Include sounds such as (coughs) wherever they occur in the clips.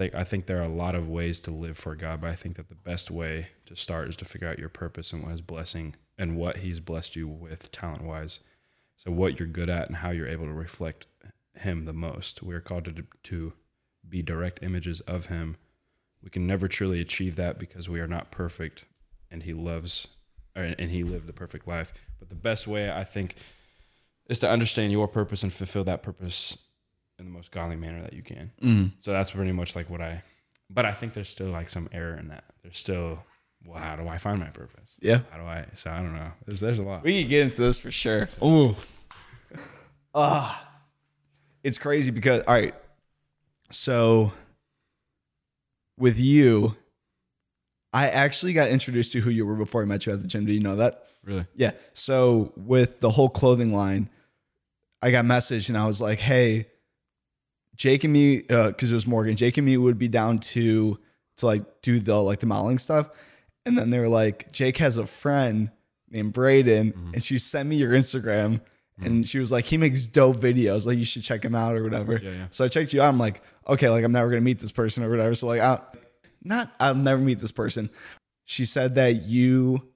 I think there are a lot of ways to live for God, but I think that the best way to start is to figure out your purpose and what His blessing and what He's blessed you with talent wise. So what you're good at and how you're able to reflect Him the most. We are called to to be direct images of Him. We can never truly achieve that because we are not perfect, and He loves, uh, and He lived the perfect life. But the best way I think is to understand your purpose and fulfill that purpose in the most godly manner that you can. Mm. So that's pretty much like what I, but I think there's still like some error in that. There's still, well, how do I find my purpose? Yeah. How do I? So I don't know. There's there's a lot. We can get into this for sure. Ooh. Ah. it's crazy because all right. So with you, I actually got introduced to who you were before I met you at the gym. Do you know that? Really? Yeah. So with the whole clothing line, I got messaged and I was like, "Hey, Jake and me, because it was Morgan. Jake and me would be down to to like do the like the modeling stuff." And then they were like, "Jake has a friend named Brayden, Mhm. and she sent me your Instagram." And she was like, he makes dope videos. Like, you should check him out or whatever. Yeah, yeah. So I checked you out. I'm like, okay, like I'm never gonna meet this person or whatever. So like, I, not I'll never meet this person. She said that you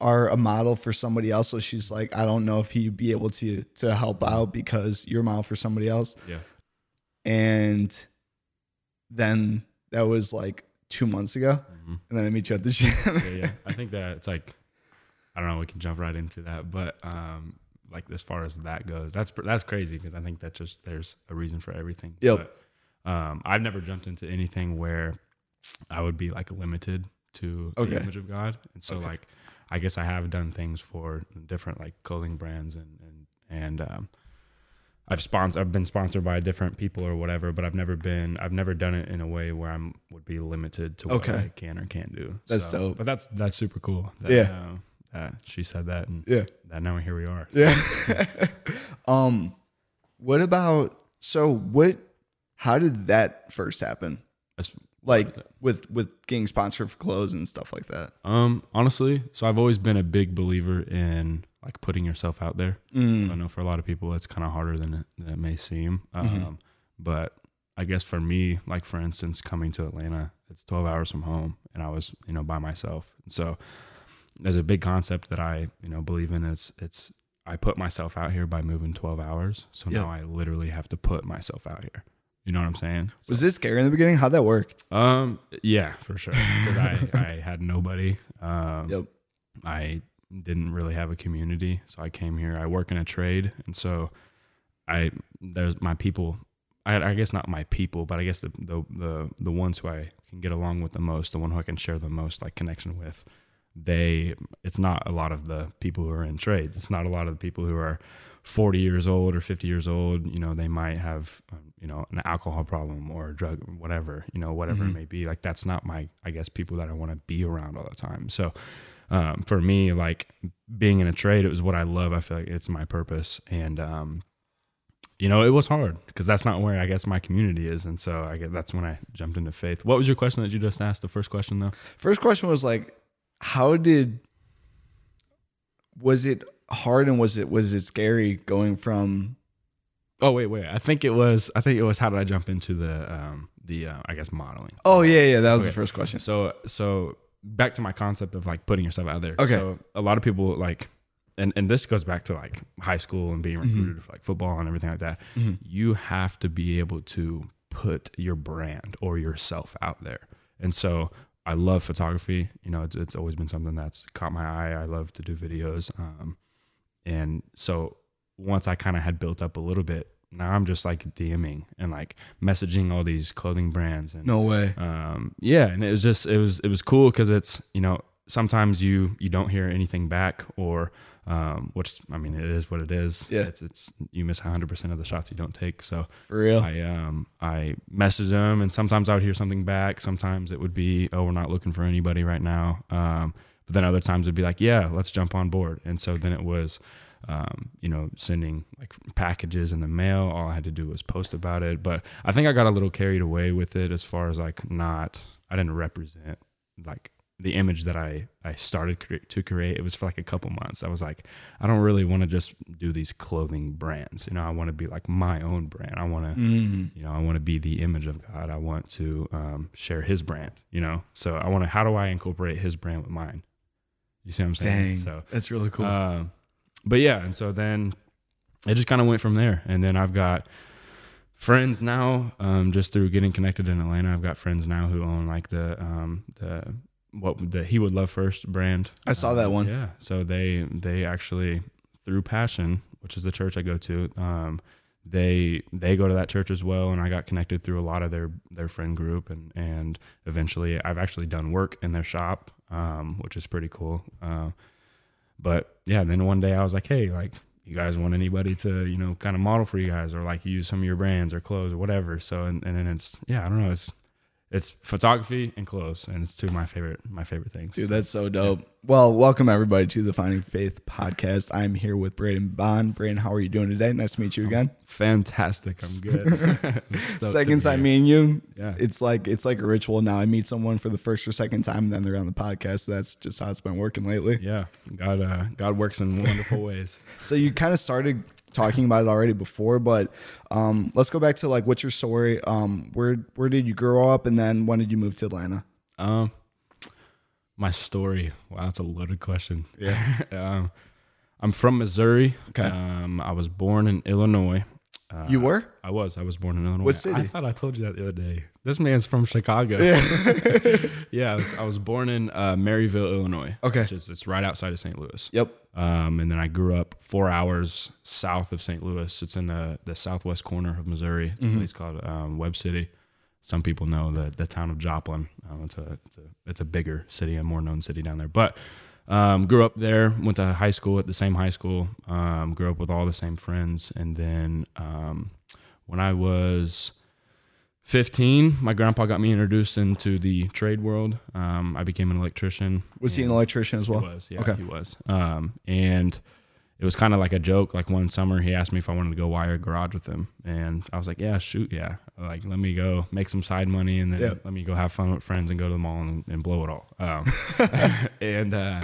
are a model for somebody else. So she's like, I don't know if he'd be able to to help out because you're a model for somebody else. Yeah. And then that was like two months ago, Mhm. and then I meet you at the gym. yeah, yeah. (laughs) I think that it's like, I don't know. We can jump right into that, but um, like as far as that goes, that's that's crazy because I think that just there's a reason for everything. Yep. But, um, I've never jumped into anything where I would be like limited to Okay. the image of God, and so Okay. like I guess I have done things for different like clothing brands and and and um, I've sponsored I've been sponsored by different people or whatever, but I've never been I've never done it in a way where I'm would be limited to what Okay. I can or can't do. That's dope. But that's that's super cool. That, Yeah. uh, that she said that and yeah. that now here we are. Yeah. (laughs) um, what about so what? How did that first happen? As- Like with with getting sponsored for clothes and stuff like that. Um, honestly, so I've always been a big believer in like putting yourself out there. I Mm. know for a lot of people it's kind of harder than it, than it may seem. Um, Mhm. but I guess for me, like for instance, coming to Atlanta, it's 12 hours from home, and I was you know by myself. So there's a big concept that I you know believe in. It's it's I put myself out here by moving 12 hours. So Yep. now I literally have to put myself out here. You know what I'm saying? Was this scary in the beginning? How'd that work? Um, yeah, for sure. Because I, I had nobody. Um, Yep. I didn't really have a community, so I came here. I work in a trade, and so I there's my people. I, I guess not my people, but I guess the, the the the ones who I can get along with the most, the one who I can share the most like connection with. They, it's not a lot of the people who are in trades. It's not a lot of the people who are 40 years old or 50 years old. You know, they might have, um, you know, an alcohol problem or a drug, whatever. You know, whatever Mhm. it may be. Like that's not my, I guess, people that I want to be around all the time. So, um, for me, like being in a trade, it was what I love. I feel like it's my purpose, and um, you know, it was hard because that's not where I guess my community is, and so I guess that's when I jumped into faith. What was your question that you just asked? The first question, though. First question was like, how did was it hard and was it was it scary going from Oh wait, wait. I think it was. I think it was. How did I jump into the um the uh, I guess modeling? Oh yeah, yeah, that was the first question. So so back to my concept of like putting yourself out there. Okay. So a lot of people like and and this goes back to like high school and being Mhm. recruited for like football and everything like that. Mhm. You have to be able to put your brand or yourself out there. And so I love photography. You know, it's it's always been something that's caught my eye. I love to do videos. Um and so once I kind of had built up a little bit, now I'm just like DMing and like messaging all these clothing brands and No way. um yeah and it was just it was it was cool because it's you know sometimes you you don't hear anything back or um which i mean it is what it is Yeah. it's it's you miss 100% of the shots you don't take so For real. i um i message them and sometimes i would hear something back sometimes it would be oh we're not looking for anybody right now um but then other times it'd be like yeah let's jump on board and so then it was um, you know, sending like packages in the mail. All I had to do was post about it. But I think I got a little carried away with it as far as like not, I didn't represent like the image that I I started cre- to create. It was for like a couple months. I was like, I don't really want to just do these clothing brands. You know, I want to be like my own brand. I want to, Mm. you know, I want to be the image of God. I want to um, share His brand. You know, so I want to. How do I incorporate His brand with mine? You see what I'm saying? Dang, So that's really cool. um, but yeah, and so then it just kind of went from there. And then I've got friends now, um, just through getting connected in Atlanta. I've got friends now who own like the um, the what the He Would Love First brand. I saw that Um, one. Yeah, so they they actually through Passion, which is the church I go to. Um, they they go to that church as well, and I got connected through a lot of their their friend group, and and eventually I've actually done work in their shop, um, which is pretty cool. Uh, but yeah, then one day I was like, hey, like you guys want anybody to you know kind of model for you guys or like use some of your brands or clothes or whatever. So and, and then it's yeah, I don't know, it's it's photography and clothes, and it's two of my favorite my favorite things. Dude, that's so dope. Well, welcome everybody to the Finding Faith podcast. I'm here with Brayden Bond. Brayden, how are you doing today? Nice to meet you again. Fantastic, I'm (laughs) good. Second time meeting you. Yeah. It's like it's like a ritual now. I meet someone for the first or second time, then they're on the podcast. That's just how it's been working lately. Yeah, God, uh, God works in wonderful ways. (laughs) So you kind of started talking about it already before, but um, let's go back to like what's your story? Um, where where did you grow up, and then when did you move to Atlanta? Um, my story. Wow, that's a loaded question. Yeah. (laughs) um, I'm from Missouri. Okay. Um, I was born in Illinois. Uh, You were? I was. I was born in Illinois. What city? I thought I told you that the other day. This man's from Chicago. Yeah. (laughs) yeah. I was, I was born in uh, Maryville, Illinois. Okay. Which is it's right outside of St. Louis. Yep. Um, and then I grew up four hours south of St. Louis. It's in the, the southwest corner of Missouri. It's Mm-hmm. a place called um, Webb City. Some people know the the town of Joplin. Um, it's a it's a it's a bigger city, a more known city down there. But um, grew up there. Went to high school at the same high school. Um, grew up with all the same friends. And then um, when I was 15, my grandpa got me introduced into the trade world. Um, I became an electrician. Was he an electrician as well? he was, yeah, Okay. he was. Um, and it was kind of like a joke. Like one summer, he asked me if I wanted to go wire a garage with him, and I was like, "Yeah, shoot, yeah. Like, let me go make some side money, and then Yeah. let me go have fun with friends and go to the mall and, and blow it all." Um, (laughs) (laughs) and uh,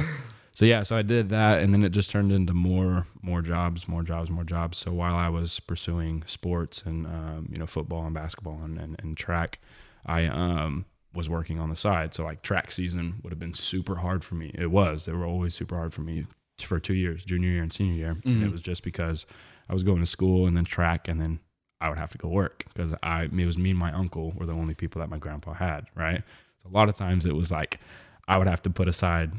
so yeah, so I did that, and then it just turned into more, more jobs, more jobs, more jobs. So while I was pursuing sports and um, you know football and basketball and, and, and track, I um was working on the side. So like track season would have been super hard for me. It was. They were always super hard for me for two years, junior year and senior year. And it was just because I was going to school and then track and then I would have to go work because I it was me and my uncle were the only people that my grandpa had, right? So a lot of times it was like I would have to put aside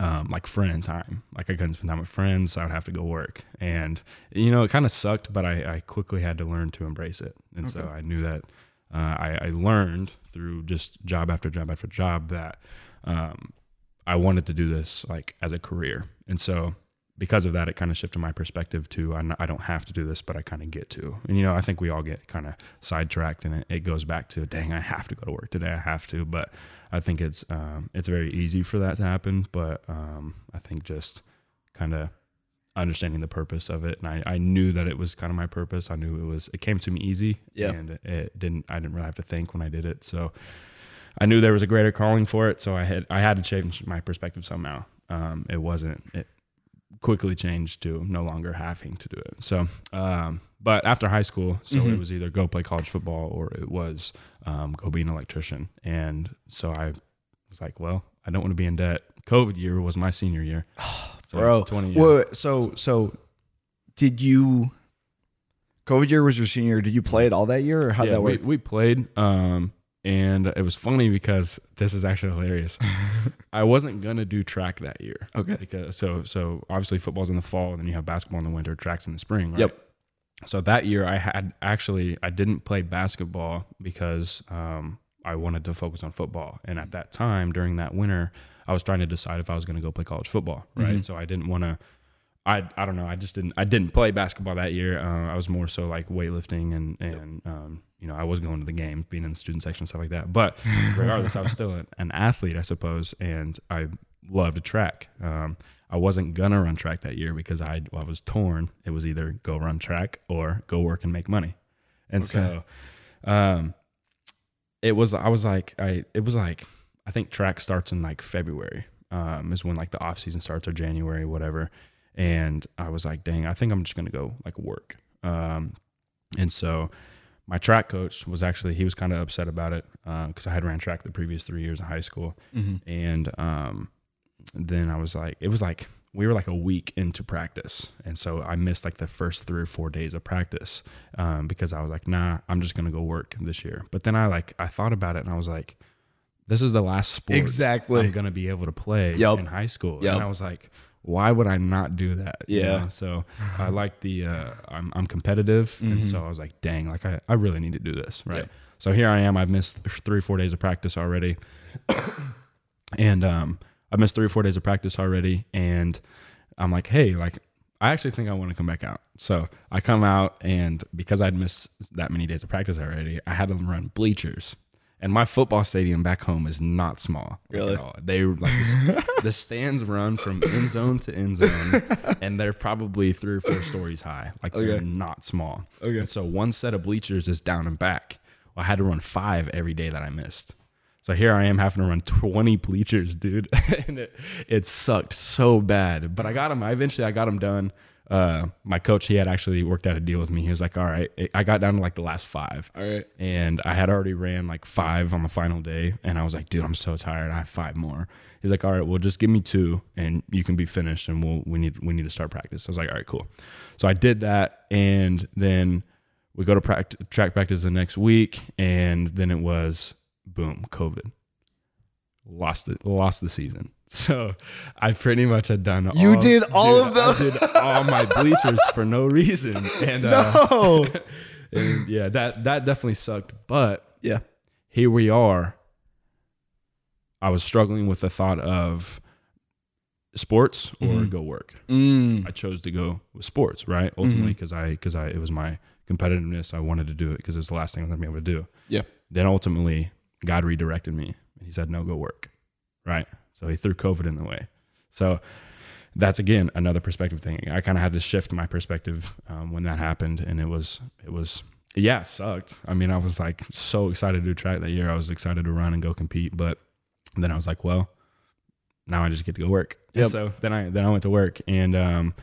um, like friend time. Like I couldn't spend time with friends, so I would have to go work. And you know, it kind of sucked, but I, I quickly had to learn to embrace it. And so I knew that uh, I, I learned through just job after job after job that um, I wanted to do this like as a career. And so because of that, it kind of shifted my perspective to I don't have to do this, but I kind of get to. And you know, I think we all get kind of sidetracked, and it, it goes back to, dang, I have to go to work today. I have to. But I think it's um, it's very easy for that to happen. But um, I think just kind of understanding the purpose of it, and I, I knew that it was kind of my purpose. I knew it was. It came to me easy, Yeah. and it didn't. I didn't really have to think when I did it. So I knew there was a greater calling for it. So I had I had to change my perspective somehow. Um, it wasn't. It quickly changed to no longer having to do it. So, um, but after high school, so Mhm. it was either go play college football or it was um, go be an electrician. And so I was like, well, I don't want to be in debt. COVID year was my senior year. (sighs) So Bro, 20 years. Well, so so did you? COVID year was your senior. year. Did you play it all that year, or how'd yeah, that we, we played. Um, and it was funny because this is actually hilarious. (laughs) I wasn't gonna do track that year. Okay. Because so so obviously football's in the fall, and then you have basketball in the winter, tracks in the spring. Right? Yep. So that year I had actually I didn't play basketball because um, I wanted to focus on football, and at that time during that winter, I was trying to decide if I was going to go play college football. Right. Mhm. So I didn't want to. I, I don't know. I just didn't I didn't play basketball that year. Uh, I was more so like weightlifting and and um, you know I was going to the game, being in the student section and stuff like that. But (laughs) regardless, I was still an, an athlete, I suppose, and I loved track. Um, I wasn't gonna run track that year because I I was torn. It was either go run track or go work and make money, and so um, it was I was like I it was like I think track starts in like February. Um, is when like the off season starts or January, whatever. And I was like, dang, I think I'm just gonna go like work. Um, and so my track coach was actually he was kind of upset about it because I had ran track the previous three years in high school, and um, then I was like, it was like we were like a week into practice, and so I missed like the first three or four days of practice um, because I was like, nah, I'm just gonna go work this year. But then I like I thought about it and I was like, this is the last sport Exactly. I'm gonna be able to play Yep. in high school, Yep. and I was like. Why would I not do that? you Yeah. know? So I like the uh, I'm I'm competitive, and so I was like, dang, like I, I really need to do this, right? Yep. So here I am. I've missed three or four days of practice already, (coughs) and um, I've missed three or four days of practice already, and I'm like, hey, like I actually think I want to come back out. So I come out, and because I'd missed that many days of practice already, I had to run bleachers. And my football stadium back home is not small. Really? At all. They like (laughs) the, stands run from end zone to end zone, (laughs) and they're probably three or four stories high. Like they're not small. Okay. And so one set of bleachers is down and back. Well, I had to run five every day that I missed. So here I am having to run 20 bleachers, dude. (laughs) and it, it sucked so bad. But I got them. I eventually I got them done. Uh, my coach, he had actually worked out a deal with me. He was like, all right, I got down to like the last five. All right. And I had already ran like five on the final day. And I was like, dude, I'm so tired. I have five more. He's like, all right, well, just give me two and you can be finished and we'll, we need, we need to start practice. I was like, all right, cool. So I did that. And then we go to practice, track practice the next week. And then it was boom, COVID. Lost it, lost the season. (laughs) So I pretty much had done. All You all, did all dude, of them? I did all my (laughs) bleachers for no reason, and uh, No. (laughs) and yeah, that that definitely sucked. But yeah. here we are. I was struggling with the thought of sports or Mhm. go work. Mm. I chose to go with sports, right? Ultimately, because I because I it was my competitiveness. I wanted to do it because it was the last thing I was gonna be able to do. Yeah. Then ultimately, God redirected me, and He said, "No, go work." Right. So He threw COVID in the way. So that's again another perspective thing. I kind of had to shift my perspective um, when that happened, and it was it was yeah, it sucked. I mean, I was like so excited to track that year. I was excited to run and go compete, but then I was like, well, now I just get to go work. And so then I then I went to work, and um,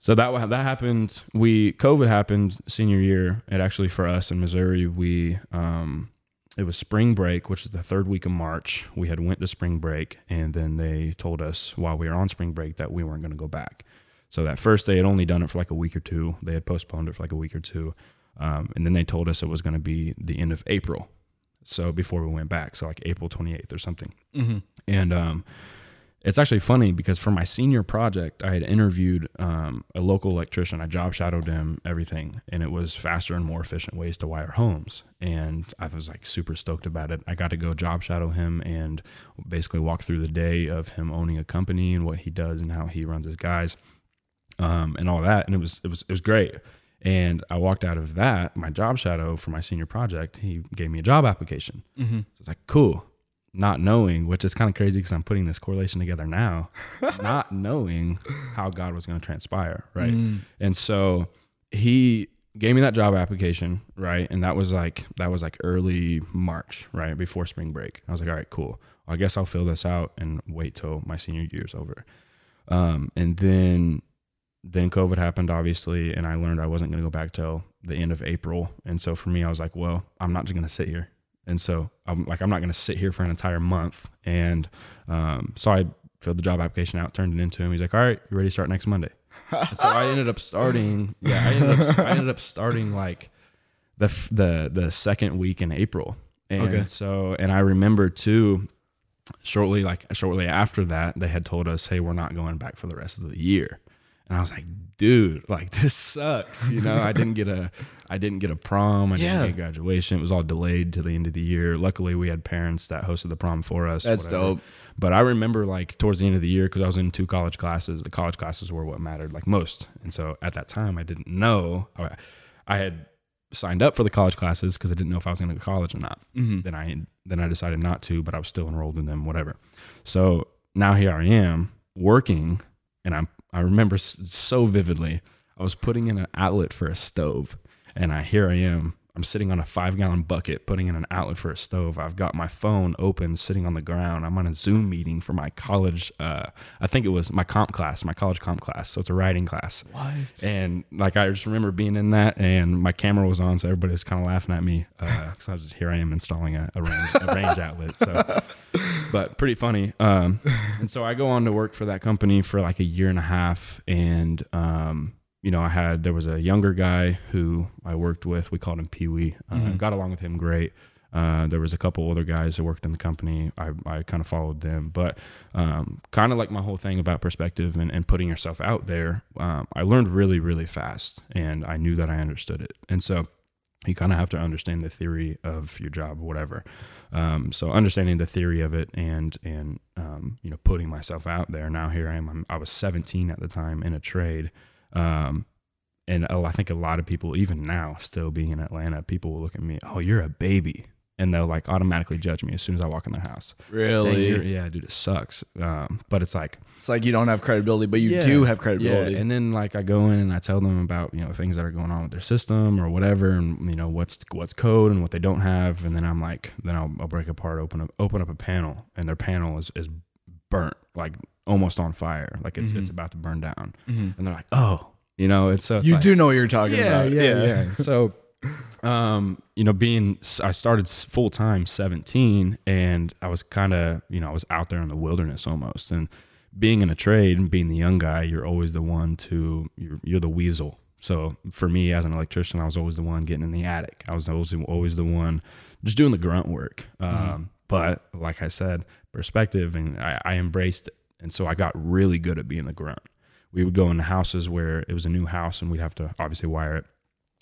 so that that happened. We COVID happened senior year. It actually for us in Missouri, we um, it was spring break, which is the third week of March. We had went to spring break, and then they told us while we were on spring break that we weren't going to go back. So that first they had only done it for like a week or two. They had postponed it for like a week or two, um, and then they told us it was going to be the end of April. So before we went back, so like April twenty eighth or something. Mm-hmm. And um, it's actually funny because for my senior project, I had interviewed um, a local electrician. I job shadowed him, everything, and it was faster and more efficient ways to wire homes. And I was like super stoked about it. I got to go job shadow him and basically walk through the day of him owning a company and what he does and how he runs his guys, um, and all that. And it was it was it was great. And I walked out of that, my job shadow for my senior project. He gave me a job application. Mm-hmm. So it's like, cool. Not knowing, which is kind of crazy because I'm putting this correlation together now, (laughs) not knowing how God was going to transpire. Right. Mm. And so he gave me that job application. Right. And that was like, that was like early March, right? Before spring break. I was like, all right, cool. I guess I'll fill this out and wait till my senior year's over. Um, and then, then COVID happened, obviously, and I learned I wasn't going to go back till the end of April. And so for me, I was like, well, I'm not just going to sit here. And so I'm like, I'm not going to sit here for an entire month. And um, so I filled the job application out, turned it into him. He's like, all right, you ready to start next Monday? And so I ended up starting. Yeah, I ended up, I ended up starting like the f- the the second week in April. And Okay. so, and I remember too, shortly like shortly after that, they had told us, hey, we're not going back for the rest of the year. And I was like, dude, like (laughs) this sucks. You know, I didn't get a I didn't get a prom, I Yeah. didn't get graduation. It was all delayed to the end of the year. Luckily we had parents that hosted the prom for us. That's whatever. dope. But I remember like towards the end of the year, because I was in two college classes, the college classes were what mattered like most. And so at that time I didn't know I, I had signed up for the college classes because I didn't know if I was going to go to college or not Mm-hmm. then I then I decided not to, but I was still enrolled in them, whatever. So now here I am working, and I'm I remember so vividly. I was putting in an outlet for a stove, and I here I am I'm sitting on a five gallon bucket putting in an outlet for a stove. I've got my phone open, sitting on the ground. I'm on a Zoom meeting for my college. Uh, I think it was my comp class, my college comp class. So it's a writing class. What? And like I just remember being in that, and my camera was on, so everybody was kind of laughing at me (laughs) because I was just here. I am installing a, a range, a range outlet. So, (laughs) but pretty funny. Um, and so I go on to work for that company for like a year and a half, and um, you know, I had there was a younger guy who I worked with. We called him Pee Wee. Uh, Mhm. Got along with him great. Uh, there was a couple other guys that worked in the company. I, I kind of followed them, but um, kind of like my whole thing about perspective and, and putting yourself out there. Um, I learned really, really fast, and I knew that I understood it. And so you kind of have to understand the theory of your job, whatever. Um, so understanding the theory of it and and um, you know putting myself out there. Now here I am. I'm, I was 17 at the time in a trade. Um, and oh, I think a lot of people, even now, still being in Atlanta, people will look at me, oh, you're a baby. And they'll like automatically judge me as soon as I walk in their house. Really? yeah, dude, it sucks. Um, but it's like, It's like you don't have credibility, but you Yeah. do have yeah. credibility. And then like I go in and I tell them about, you know, things that are going on with their system or whatever. And, you know, what's, what's code and what they don't have. And then I'm like, then I'll, I'll break apart, open up, open up a panel and their panel is, is burnt, like almost on fire. Like it's, Mhm. it's about to burn down. Mhm. And they're like, oh, you know, it's so it's You like- do know what you're talking yeah, about. Yeah, yeah, So, um, you know, being I started full time 17, and I was kind of, you know, I was out there in the wilderness almost, and being in a trade and being the young guy, you're always the one to you're you're the weasel. So for me as an electrician, I was always the one getting in the attic. I was always always the one just doing the grunt work. Um, But like I said, perspective, and I, I embraced it, and so I got really good at being the grunt. We would go into houses where it was a new house and we'd have to obviously wire it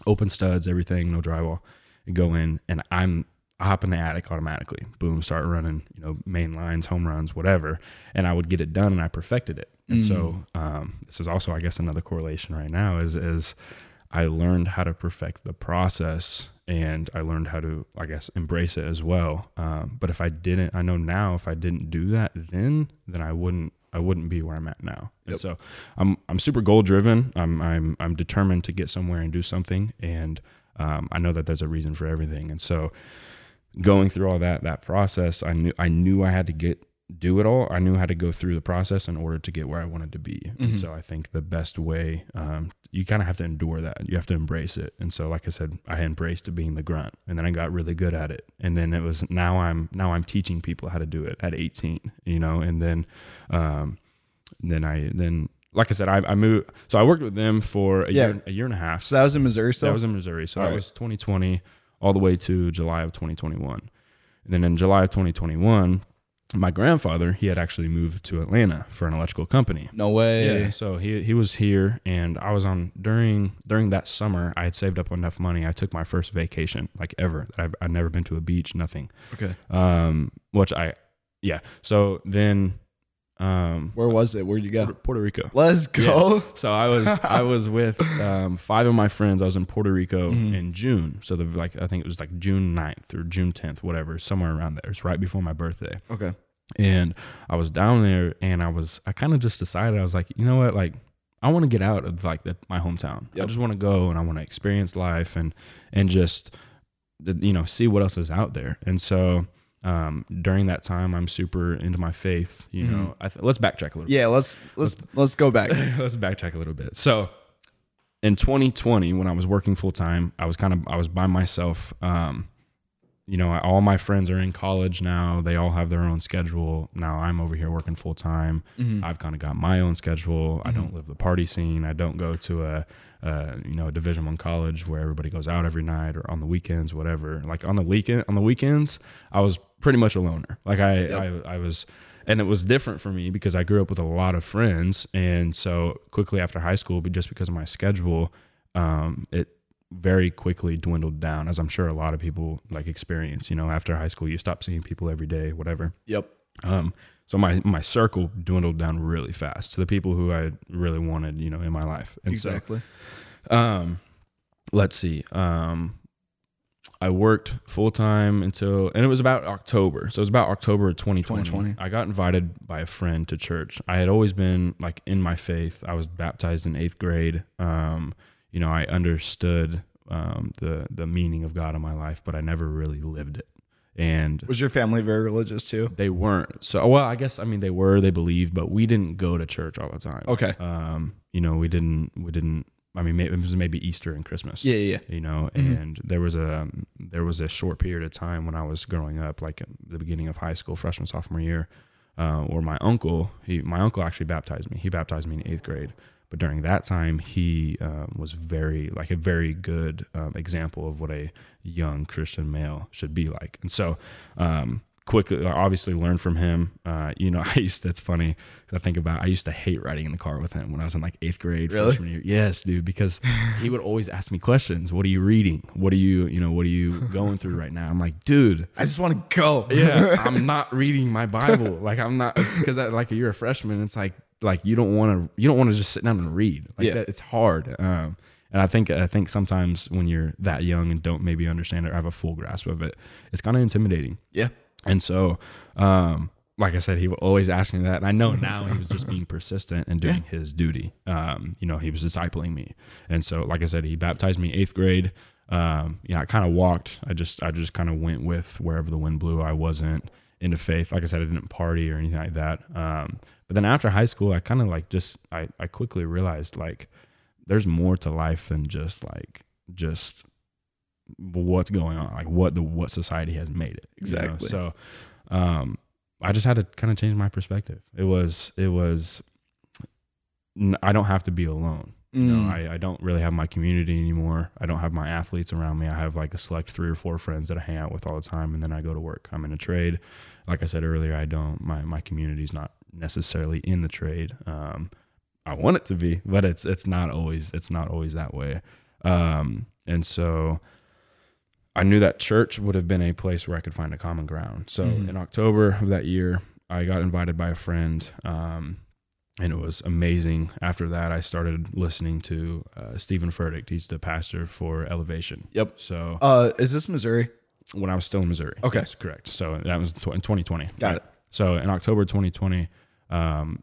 open studs everything no drywall and go in. And i'm I hop in the attic automatically. Boom start running you know main lines home runs whatever. And i would get it done and i perfected it. And so um, this is also i guess another correlation right now is is i learned how to perfect the process and i learned how to i guess embrace it as well. Um, but if i didn't i know now if i didn't do that then then i wouldn't i wouldn't be where i'm at now. And so i'm i'm super goal driven. I'm i'm i'm determined to get somewhere and do something. And um, i know that there's a reason for everything. And so going through all that that process i knew i knew i had to get do it all i knew how to go through the process in order to get where i wanted to be and Mhm. so i think the best way um, you kind of have to endure that you have to embrace it and so like i said i embraced being the grunt and then i got really good at it and then it was now i'm now i'm teaching people how to do it at 18 you know and then um then i then like i said i, I moved so i worked with them for a Yeah. year a year and a half So that was in Missouri still? that was in Missouri. So All that right. was 2020 all the way to July of 2021. And then in July of 2021, my grandfather, he had actually moved to Atlanta for an electrical company. no way. Yeah, so he he was here, and I was on during during that summer. I had saved up enough money. I took my first vacation, like ever. That I've I'd never been to a beach, nothing. Okay. Um, which I, yeah. So then, um, Where was it? Where'd you go? Puerto, Puerto Rico. Let's go. So I was I was (laughs) with um, five of my friends. I was in Puerto Rico Mhm. in June. So the like I think it was like June 9th or June 10th, whatever, somewhere around there. It's right before my birthday. Okay. And I was down there and I was I kind of just decided I was like, you know what, like I want to get out of like the, my hometown. I just want to go and I want to experience life and and just you know see what else is out there. And so um, during that time, I'm super into my faith. You Mhm. know, I th- let's backtrack a little. Yeah, let's let's let's go back. (laughs) let's backtrack a little bit. So in 2020, when I was working full time, I was kind of I was by myself. Um, you know, I, all my friends are in college now. They all have their own schedule. Now I'm over here working full time. Mhm. I've kind of got my own schedule. I Mhm. don't live the party scene. I don't go to a, uh, you know, a Division One college where everybody goes out every night or on the weekends, whatever. Like on the weekend, on the weekends, I was pretty much a loner. Like I, Yep. I, I was, and it was different for me because I grew up with a lot of friends, and so quickly after high school, but just because of my schedule, um, it very quickly dwindled down, as I'm sure a lot of people like experience. You know, after high school, you stop seeing people every day, whatever. Yep. Um, so my my circle dwindled down really fast to the people who I really wanted, you know, in my life. And Exactly. so, um, let's see. Um, I worked full time until, and it was about October. So it was about October of 2020. 2020. I got invited by a friend to church. I had always been like in my faith. I was baptized in eighth grade. Um, you know, I understood um, the the meaning of God in my life, but I never really lived it. And Was your family very religious too? they weren't. So well, I guess I mean they were, they believed, but we didn't go to church all the time. Okay. Um, you know, we didn't we didn't I mean maybe, it was maybe Easter and Christmas. Yeah, yeah. You know, Mhm. and there was a there was a short period of time when I was growing up, like at the beginning of high school, freshman sophomore year, uh, where my uncle he my uncle actually baptized me. He baptized me in eighth grade, but during that time he um, was very like a very good um, example of what a young Christian male should be like, and so. Um, quickly obviously learned from him uh, you know (laughs) i used to, it's funny because i think about i used to hate riding in the car with him when i was in like eighth grade Really? freshman year yes dude because he would always ask me questions what are you reading what are you you know what are you going through right now i'm like dude I just want to go. yeah (laughs) i'm not reading my bible like i'm not because like you're a freshman it's like like you don't want to you don't want to just sit down and read like Yeah. that it's hard um and I think I think sometimes when you're that young and don't maybe understand it or have a full grasp of it, it's kind of intimidating. yeah. And so, um, like I said, he would always ask me that. And I know now he was just being persistent and doing his duty. Um, you know, he was discipling me. And so, like I said, he baptized me eighth grade. Um, you know, I kind of walked. I just, I just kind of went with wherever the wind blew. I wasn't into faith. Like I said, I didn't party or anything like that. Um, but then after high school, I kind of like just, I, I quickly realized like there's more to life than just like, just what's going on, like what the what society has made it. you know? Exactly. So, um, I just had to kind of change my perspective. It was it was I don't have to be alone. You know, Mm. I, I don't really have my community anymore. I don't have my athletes around me. I have like a select three or four friends that I hang out with all the time, and then I go to work. I'm in a trade. Like I said earlier, I don't my my community's not necessarily in the trade. Um, I want it to be, but it's it's not always it's not always that way. Um, and so I knew that church would have been a place where I could find a common ground. So Mhm. in October of that year, I got invited by a friend, um, and it was amazing. After that, I started listening to uh, Stephen Furtick. He's the pastor for Elevation. Yep. So Uh, is this Missouri? when I was still in Missouri. Okay. Yes, correct. So that was in 2020. Got it. So in October 2020, um,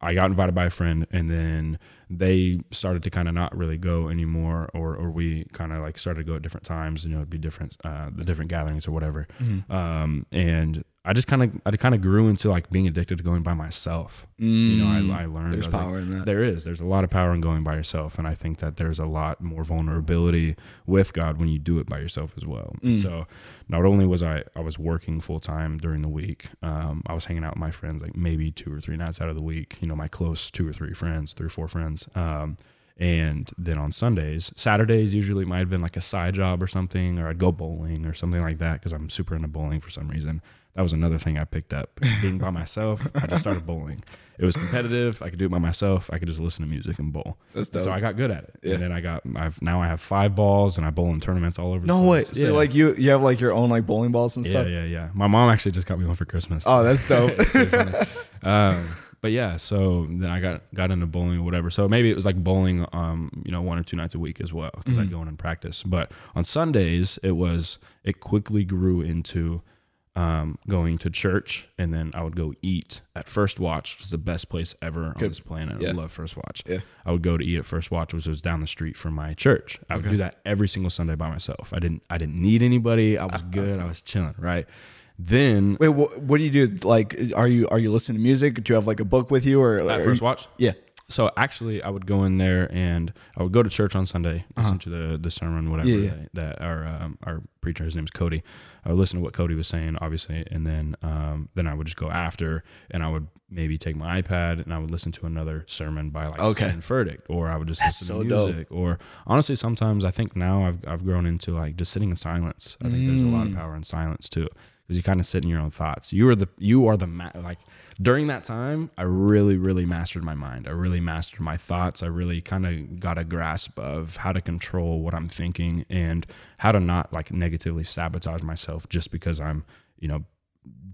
I got invited by a friend, and then they started to kind of not really go anymore, or or we kind of like started to go at different times. You know, it'd be different, uh, the different gatherings or whatever. Um, and I just kind of I kind of grew into like being addicted to going by myself. You know, I, I learned Mm. There's was like, in that. there is. There's a lot of power in going by yourself, and I think that there's a lot more vulnerability with God when you do it by yourself as well. Mm. So, not only was I I was working full time during the week, um, I was hanging out with my friends like maybe two or three nights out of the week. You know, my close two or three friends, three or four friends. Um, and then on Sundays, Saturdays usually might have been like a side job or something, or I'd go bowling or something like that because I'm super into bowling for some reason. That was another thing I picked up. Being by myself, I just started bowling. It was competitive. I could do it by myself. I could just listen to music and bowl. That's And dope. so I got good at it. Yeah. And then I got I've now I have five balls and I bowl in tournaments all over. no the way. So yeah. like you you have like your own like bowling balls and stuff. yeah, yeah. Yeah. My mom actually just got me one for Christmas. Oh, that's dope. (laughs) It's pretty funny. um, but yeah, so then I got got into bowling or whatever. So maybe it was like bowling, um, you know, one or two nights a week as well because Mm-hmm. I'd go in and practice. But on Sundays, it was it quickly grew into um, going to church, and then I would go eat at First Watch, which is the best place ever on this planet. Yeah. I love First Watch. Yeah. I would go to eat at First Watch, which was down the street from my church. I would Okay. do that every single Sunday by myself. I didn't I didn't need anybody. I was (laughs) good. I was chilling. Right. Then Wait, what, what do you do? Like, are you are you listening to music? Do you have like a book with you or? at First you- Watch. Yeah. So actually, I would go in there and I would go to church on Sunday, listen to the the sermon, whatever Uh-huh. Yeah, yeah. That, that our um, our preacher, his name's Cody. I would listen to what Cody was saying, obviously, and then um, then I would just go after, and I would maybe take my iPad and I would listen to another sermon by like Okay. Stephen Furtick, or I would just That's listen so to dope. music, or honestly, sometimes I think now I've I've grown into like just sitting in silence. I think there's a lot of Mm. power in silence too, because you kind of sit in your own thoughts. You are the you are the ma- like during that time, I really, really mastered my mind. I really mastered my thoughts. I really kind of got a grasp of how to control what I'm thinking and how to not like negatively sabotage myself just because I'm, you know,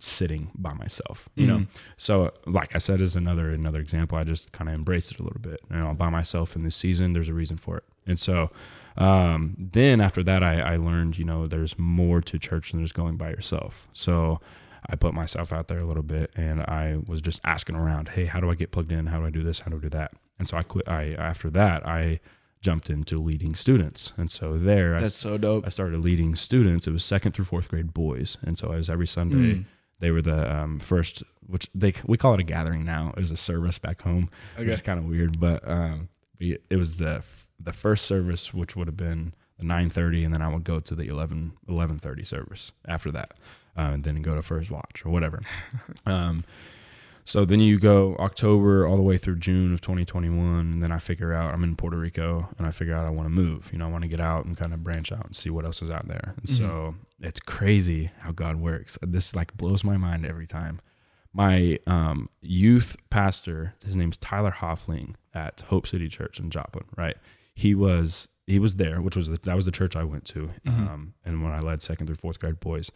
sitting by myself. You know, so like I said, is another another example. I just kind of embraced it a little bit. You know, by myself in this season. There's a reason for it, and so um, then after that, I, I learned, you know, there's more to church than just going by yourself. So I put myself out there a little bit and I was just asking around, hey, how do I get plugged in? How do I do this? How do I do that? And so I quit. I after that I jumped into leading students. And so there, I, That's so dope. I started leading students. It was second through fourth grade boys, and so I was every Sunday. Mm. They were the um, first, which they we call it a gathering now. It was a service back home, which Okay. is kind of weird, but um, it was the the first service, which would have been the nine thirty, and then I would go to the 11, 11.30 service after that, uh, and then go to first watch or whatever. (laughs) um, so then you go October all the way through June of 2021, and then I figure out I'm in Puerto Rico, and I figure out I want to move. You know, I want to get out and kind of branch out and see what else is out there. And so it's crazy how God works. This like blows my mind every time. My um, youth pastor, his name's Tyler Hoffling at Hope City Church in Joplin. Right, he was he was there, which was the, that was the church I went to, um, and when I led second through fourth grade boys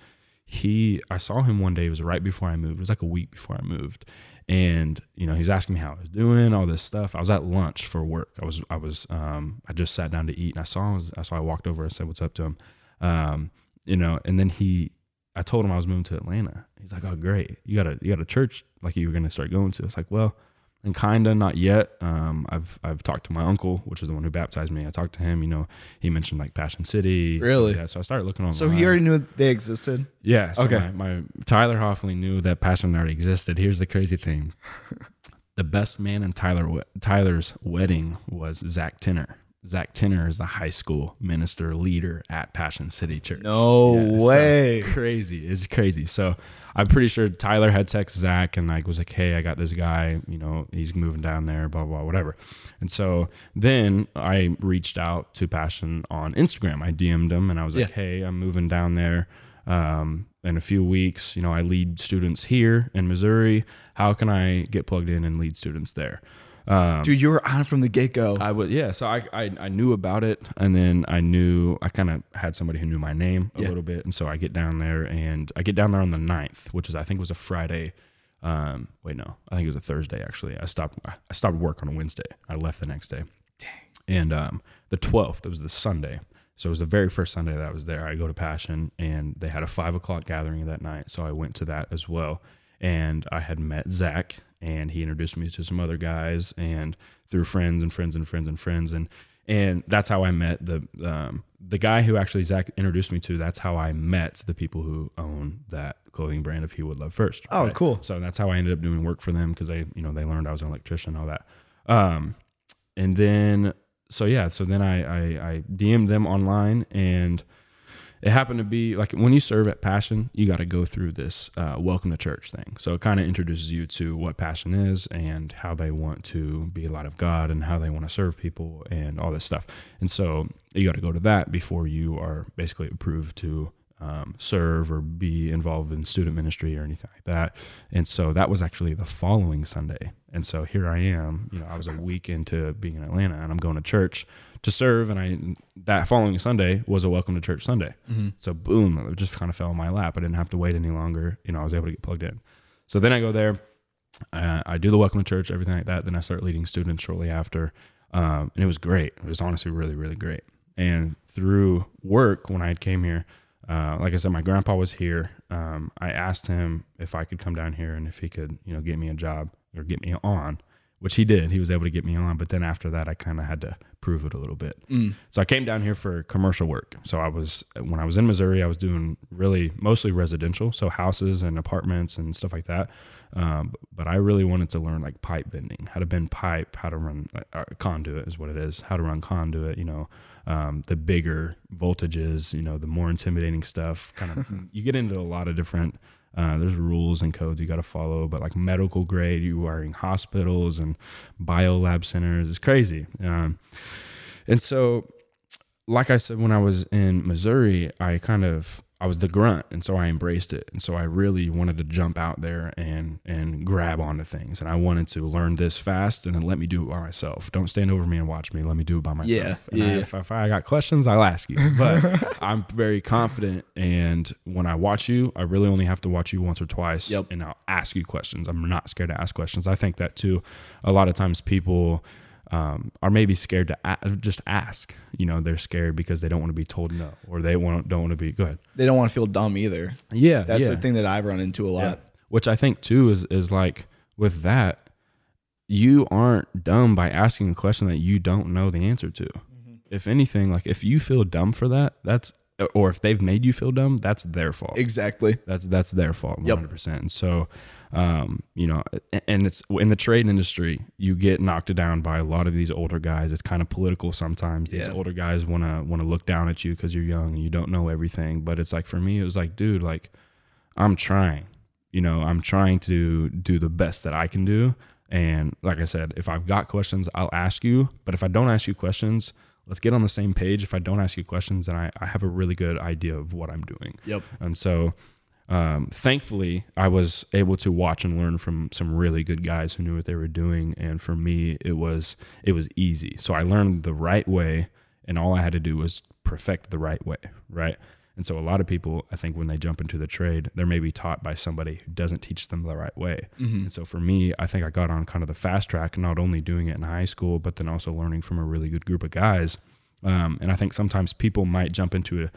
he I saw him one day. It was right before I moved. It was like a week before I moved, and you know he was asking me how I was doing, all this stuff. I was at lunch for work. I was I was um I just sat down to eat, and I saw him. I saw I walked over. and said what's up to him, um you know, and then he I told him I was moving to Atlanta. He's like, oh great, you got a you got a church like you were gonna start going to. It's like well. And kinda not yet. Um, I've I've talked to my uncle, which is the one who baptized me. I talked to him. You know, he mentioned like Passion City. Really? like. So I started looking on. So he already knew they existed. Yeah. So Okay. My, my Tyler Hoffley knew that passion already existed. Here's the crazy thing: (laughs) the best man in Tyler Tyler's wedding was Zach Tinner. Zach Tinner is the high school minister leader at Passion City Church. No Yeah, so way. crazy. It's crazy. So I'm pretty sure Tyler had text Zach and like was like, "Hey, I got this guy. You know, he's moving down there. Blah blah whatever." And so then I reached out to Passion on Instagram. I DM'd him and I was like, "Hey, I'm moving down there um, in a few weeks. You know, I lead students here in Missouri. How can I get plugged in and lead students there?" Um, Dude, you were on from the get go. I was, yeah. So I, I, I knew about it, and then I knew I kind of had somebody who knew my name a Yeah. little bit, and so I get down there, and I get down there on the 9th, which is I think was a Friday. Um, wait, no, I think it was a Thursday actually. I stopped, I stopped work on a Wednesday. I left the next day. Dang. And um, the 12th, it was the Sunday. So it was the very first Sunday that I was there. I go to Passion, and they had a five o'clock gathering that night, so I went to that as well. And I had met Zach, and he introduced me to some other guys, and through friends and friends and friends and friends, and and that's how I met the um, the guy who actually Zach introduced me to. That's how I met the people who own that clothing brand of He Would Love First. Oh, cool. So that's how I ended up doing work for them because they, you know, they learned I was an electrician, and all that. Um, and then so yeah, so then I, I I DM'd them online, and it happened to be like when you serve at Passion, you got to go through this uh, welcome to church thing. So it kind of introduces you to what Passion is and how they want to be a lot of God and how they want to serve people and all this stuff. And so you got to go to that before you are basically approved to um, serve or be involved in student ministry or anything like that. And so that was actually the following Sunday. And so here I am, you know, I was a week into being in Atlanta and I'm going to church to serve. And I, that following Sunday was a welcome to church Sunday. So boom, it just kind of fell in my lap. I didn't have to wait any longer. You know, I was able to get plugged in. So then I go there, uh, I do the welcome to church, everything like that. Then I start leading students shortly after. Um, and it was great. It was honestly really, really great. And through work, when I came here, uh, like I said, my grandpa was here. Um, I asked him if I could come down here and if he could, you know, get me a job or get me on, which he did. He was able to get me on. But then after that, I kind of had to prove it a little bit. Mm. So I came down here for commercial work. So I was when I was in Missouri, I was doing really mostly residential, so houses and apartments and stuff like that. Um, but I really wanted to learn like pipe bending, how to bend pipe, how to run uh, conduit is what it is, how to run conduit. You know, um, the bigger voltages, you know, the more intimidating stuff. Kind of, (laughs) you get into a lot of different. Uh, there's rules and codes you got to follow, but like medical grade, you are in hospitals and biolab centers. It's crazy. Um, and so, like I said, when I was in Missouri, I kind of I was the grunt, and so I embraced it. And so I really wanted to jump out there and and grab onto things, and I wanted to learn this fast, and then let me do it by myself. Don't stand over me and watch me. Let me do it by myself. Yeah, And I- yeah. if, if I got questions, I'll ask you. But (laughs) I'm very confident, and when I watch you, I really only have to watch you once or twice, Yep. and I'll ask you questions. I'm not scared to ask questions. I think that too. A lot of times people um, are maybe scared to a- just ask. You know, they're scared because they don't want to be told no, or they want don't want to be. Go ahead. They don't want to feel dumb either. Yeah, That's yeah. the thing that I've run into a lot. Yeah. Which I think too is is like with that, you aren't dumb by asking a question that you don't know the answer to. if anything, like if you feel dumb for that, that's or if they've made you feel dumb, that's their fault. Exactly. That's that's their fault, Yep. hundred percent. And so, um, you know, and it's in the trade industry, you get knocked down by a lot of these older guys. It's kind of political sometimes. These Yeah. older guys want to want to look down at you because you're young and you don't know everything. But it's like for me, it was like, dude, like I'm trying. You know, I'm trying to do the best that I can do. And like I said, if I've got questions, I'll ask you. But if I don't ask you questions, let's get on the same page. If I don't ask you questions, then I, I have a really good idea of what I'm doing. Yep. And so, um, thankfully, I was able to watch and learn from some really good guys who knew what they were doing. And for me, it was it was easy. So I learned the right way, and all I had to do was perfect the right way, right? And so a lot of people, I think, when they jump into the trade, they're maybe taught by somebody who doesn't teach them the right way. And so for me, I think I got on kind of the fast track, not only doing it in high school, but then also learning from a really good group of guys. Um, and I think sometimes people might jump into it,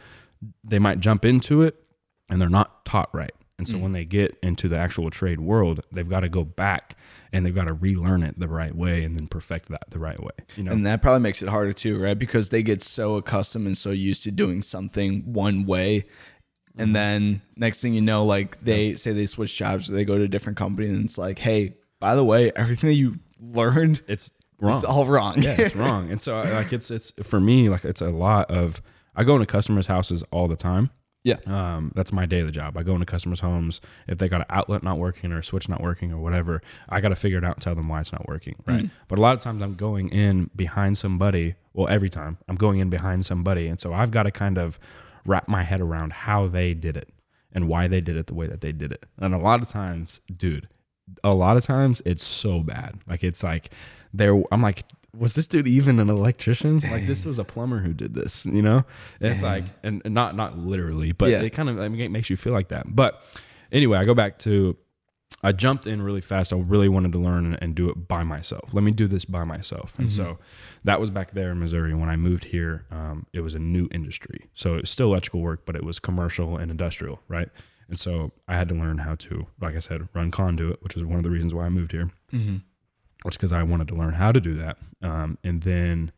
they might jump into it and they're not taught right. And so when they get into the actual trade world, they've got to go back and they've got to relearn it the right way and then perfect that the right way. You know, And that probably makes it harder too, right? Because they get so accustomed and so used to doing something one way. Mm-hmm. And then next thing you know, like they say they switch jobs or they go to a different company and it's like, hey, by the way, everything that you learned, it's wrong. it's all wrong. yeah, it's wrong. And so like it's it's for me like it's a lot of I go into customers' houses all the time. Yeah. Um, that's my daily job. I go into customers' homes. If they got an outlet not working or a switch not working or whatever, I got to figure it out and tell them why it's not working. Right. But a lot of times I'm going in behind somebody. Well, every time I'm going in behind somebody. And so I've got to kind of wrap my head around how they did it and why they did it the way that they did it. And a lot of times, dude, a lot of times it's so bad. Like it's like there, I'm like, was this dude even an electrician? Like this was a plumber who did this, you know? It's like, and, and not not literally, but Yeah. it kind of I mean, it makes you feel like that. But anyway, I go back to I jumped in really fast. I really wanted to learn and, and do it by myself. Let me do this by myself. And so that was back there in Missouri. When I moved here, um, it was a new industry. So it was still electrical work, but it was commercial and industrial, right? And so I had to learn how to, like I said, run conduit, which was one of the reasons why I moved here Mm-hmm. Because I wanted to learn how to do that. Um, and then,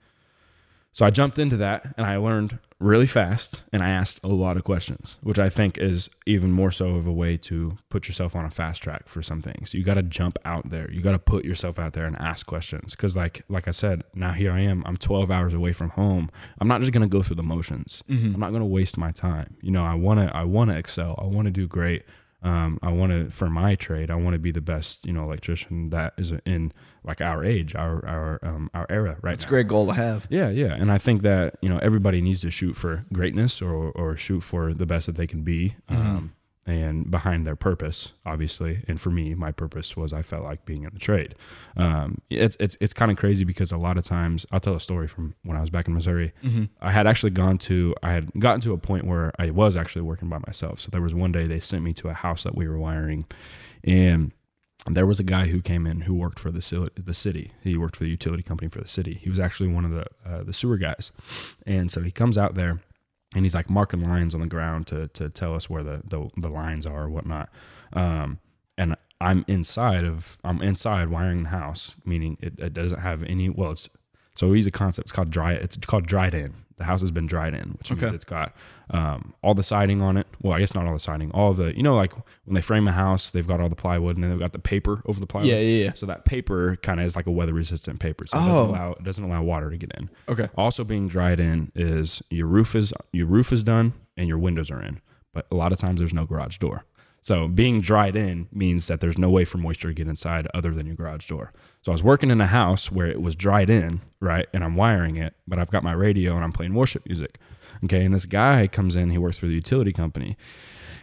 so I jumped into that and I learned really fast and I asked a lot of questions, which I think is even more so of a way to put yourself on a fast track for some things. You got to jump out there. You got to put yourself out there and ask questions. Cause like, like I said, now here I am, I'm 12 hours away from home. I'm not just going to go through the motions. Mm-hmm. I'm not going to waste my time. You know, I want to, I want to excel. I want to do great. Um, I want to, for my trade, I want to be the best, you know, electrician that is in like our age, our, our, um, our era right It's a great goal to have. Yeah, yeah, and I think that you know everybody needs to shoot for greatness or or shoot for the best that they can be, um, and behind their purpose, obviously. And for me, my purpose was I felt like being in the trade. Um, it's it's it's kind of crazy because a lot of times I'll tell a story from when I was back in Missouri. I had actually gone to I had gotten to a point where I was actually working by myself. So there was one day they sent me to a house that we were wiring, and there was a guy who came in who worked for the the city. He worked for the utility company for the city. He was actually one of the uh, the sewer guys, and so he comes out there and he's like marking lines on the ground to to tell us where the the, the lines are or whatnot. Um, and I'm inside of I'm inside wiring the house, meaning it, it doesn't have any. Well, it's so we use a concept. It's called dry. It's called dried in. The house has been dried in, which means it's got um, all the siding on it. Well, I guess not all the siding. All the you know like when they frame a house, they've got all the plywood and then they've got the paper over the plywood. Yeah, yeah, yeah. So that paper kind of is like a weather resistant paper, so it Oh. doesn't allow it doesn't allow water to get in. Okay. Also being dried in is your roof is your roof is done and your windows are in, but a lot of times there's no garage door. So being dried in means that there's no way for moisture to get inside other than your garage door. So I was working in a house where it was dried in, right, and I'm wiring it, but I've got my radio and I'm playing worship music. Okay, and this guy comes in, he works for the utility company,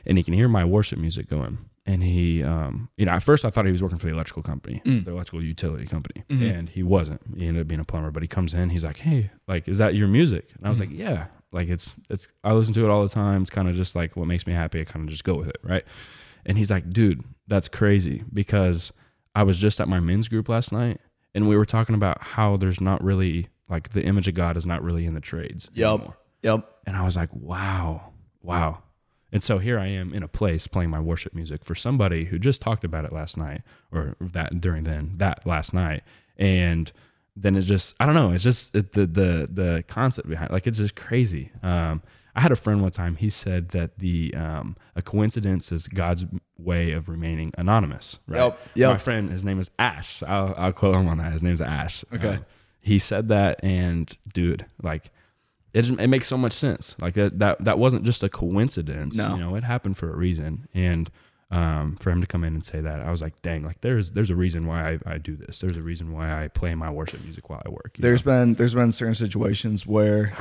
and he can hear my worship music going. And he, um, you know, at first I thought he was working for the electrical company, mm. the electrical utility company, mm-hmm. and he wasn't. He ended up being a plumber. But he comes in, he's like, "Hey, like, is that your music?" And I was mm. like, "Yeah." Like it's it's I listen to it all the time. It's kind of just like what makes me happy. I kind of just go with it, right? And he's like, "Dude, that's crazy because I was just at my men's group last night, and we were talking about how there's not really like the image of God is not really in the trades Yep. anymore." Yep. And I was like, wow, wow. And so here I am in a place playing my worship music for somebody who just talked about it last night or that during then, that last night. And then it's just I don't know. It's just it, the the the concept behind like it's just crazy. Um, I had a friend one time. He said that the um, a coincidence is God's way of remaining anonymous. Right. Yep, yep. My friend, his name is Ash. I'll, I'll quote him on that. His name's Ash. Okay. Um, he said that, and dude, like, it just, it makes so much sense. Like that that that wasn't just a coincidence. No. You know, it happened for a reason, and. Um, for him to come in and say that, I was like, "Dang! Like, there's there's a reason why I, I do this. There's a reason why I play my worship music while I work." There's know? been there's been certain situations where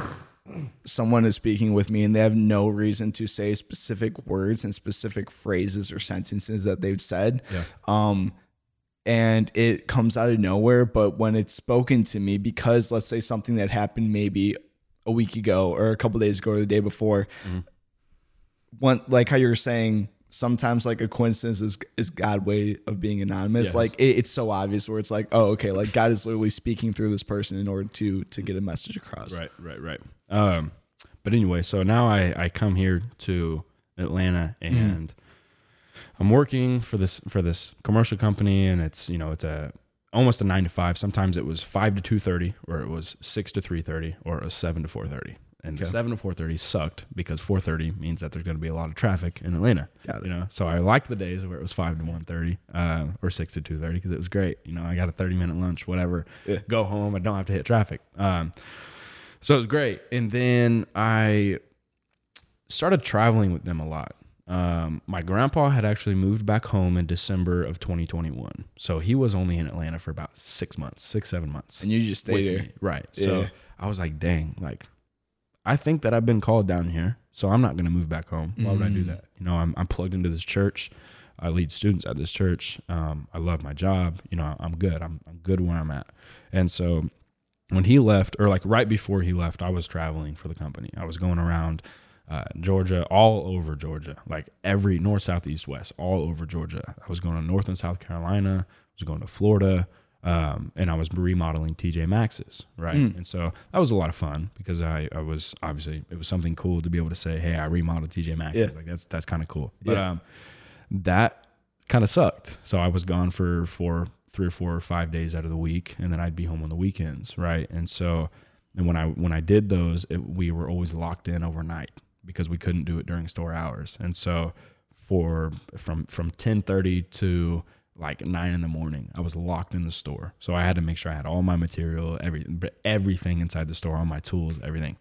someone is speaking with me and they have no reason to say specific words and specific phrases or sentences that they've said. Yeah. Um and it comes out of nowhere, but when it's spoken to me because let's say something that happened maybe a week ago or a couple days ago or the day before, Mhm. one like how you were saying sometimes like a coincidence is is God way of being anonymous. Yes. Like it, it's so obvious where it's like, oh, okay, like God is literally speaking through this person in order to to get a message across. Right, right, right. Um, but anyway, so now I, I come here to Atlanta and (clears throat) I'm working for this for this commercial company and it's you know it's a almost a nine to five. Sometimes it was five to two thirty, or it was six to three thirty, or a seven to four thirty. And Okay. seven to four thirty sucked because four thirty means that there's going to be a lot of traffic in Atlanta. You know, so I liked the days where it was five to one thirty, uh, or six to two thirty because it was great. You know, I got a thirty minute lunch, whatever. Yeah. Go home, I don't have to hit traffic. Um, so it was great. And then I started traveling with them a lot. Um, my grandpa had actually moved back home in December of 2021. So he was only in Atlanta for about six months, six, seven months. And you just stay there. me. Right. So Yeah. I was like, dang, like, I think that I've been called down here. So I'm not going to move back home. Why would I do Mm. that? You know, I'm, I'm plugged into this church. I lead students at this church. Um, I love my job. You know, I'm good. I'm, I'm good where I'm at. And so when he left, or like right before he left, I was traveling for the company. I was going around uh, Georgia, all over Georgia, like every north, south, east, west, all over Georgia. I was going to North and South Carolina. I was going to Florida, um, and I was remodeling TJ Maxx's, right? Mm. And so that was a lot of fun because I, I was obviously it was something cool to be able to say, hey, I remodeled TJ Maxx's. Yeah. Like that's that's kind of cool. But Yeah. um, that kind of sucked. So I was gone for for three or four or five days out of the week, and then I'd be home on the weekends, right? And so, and when I when I did those, it, we were always locked in overnight because we couldn't do it during store hours. And so, for from from ten thirty to like nine in the morning, I was locked in the store. So I had to make sure I had all my material, every everything inside the store, all my tools, everything,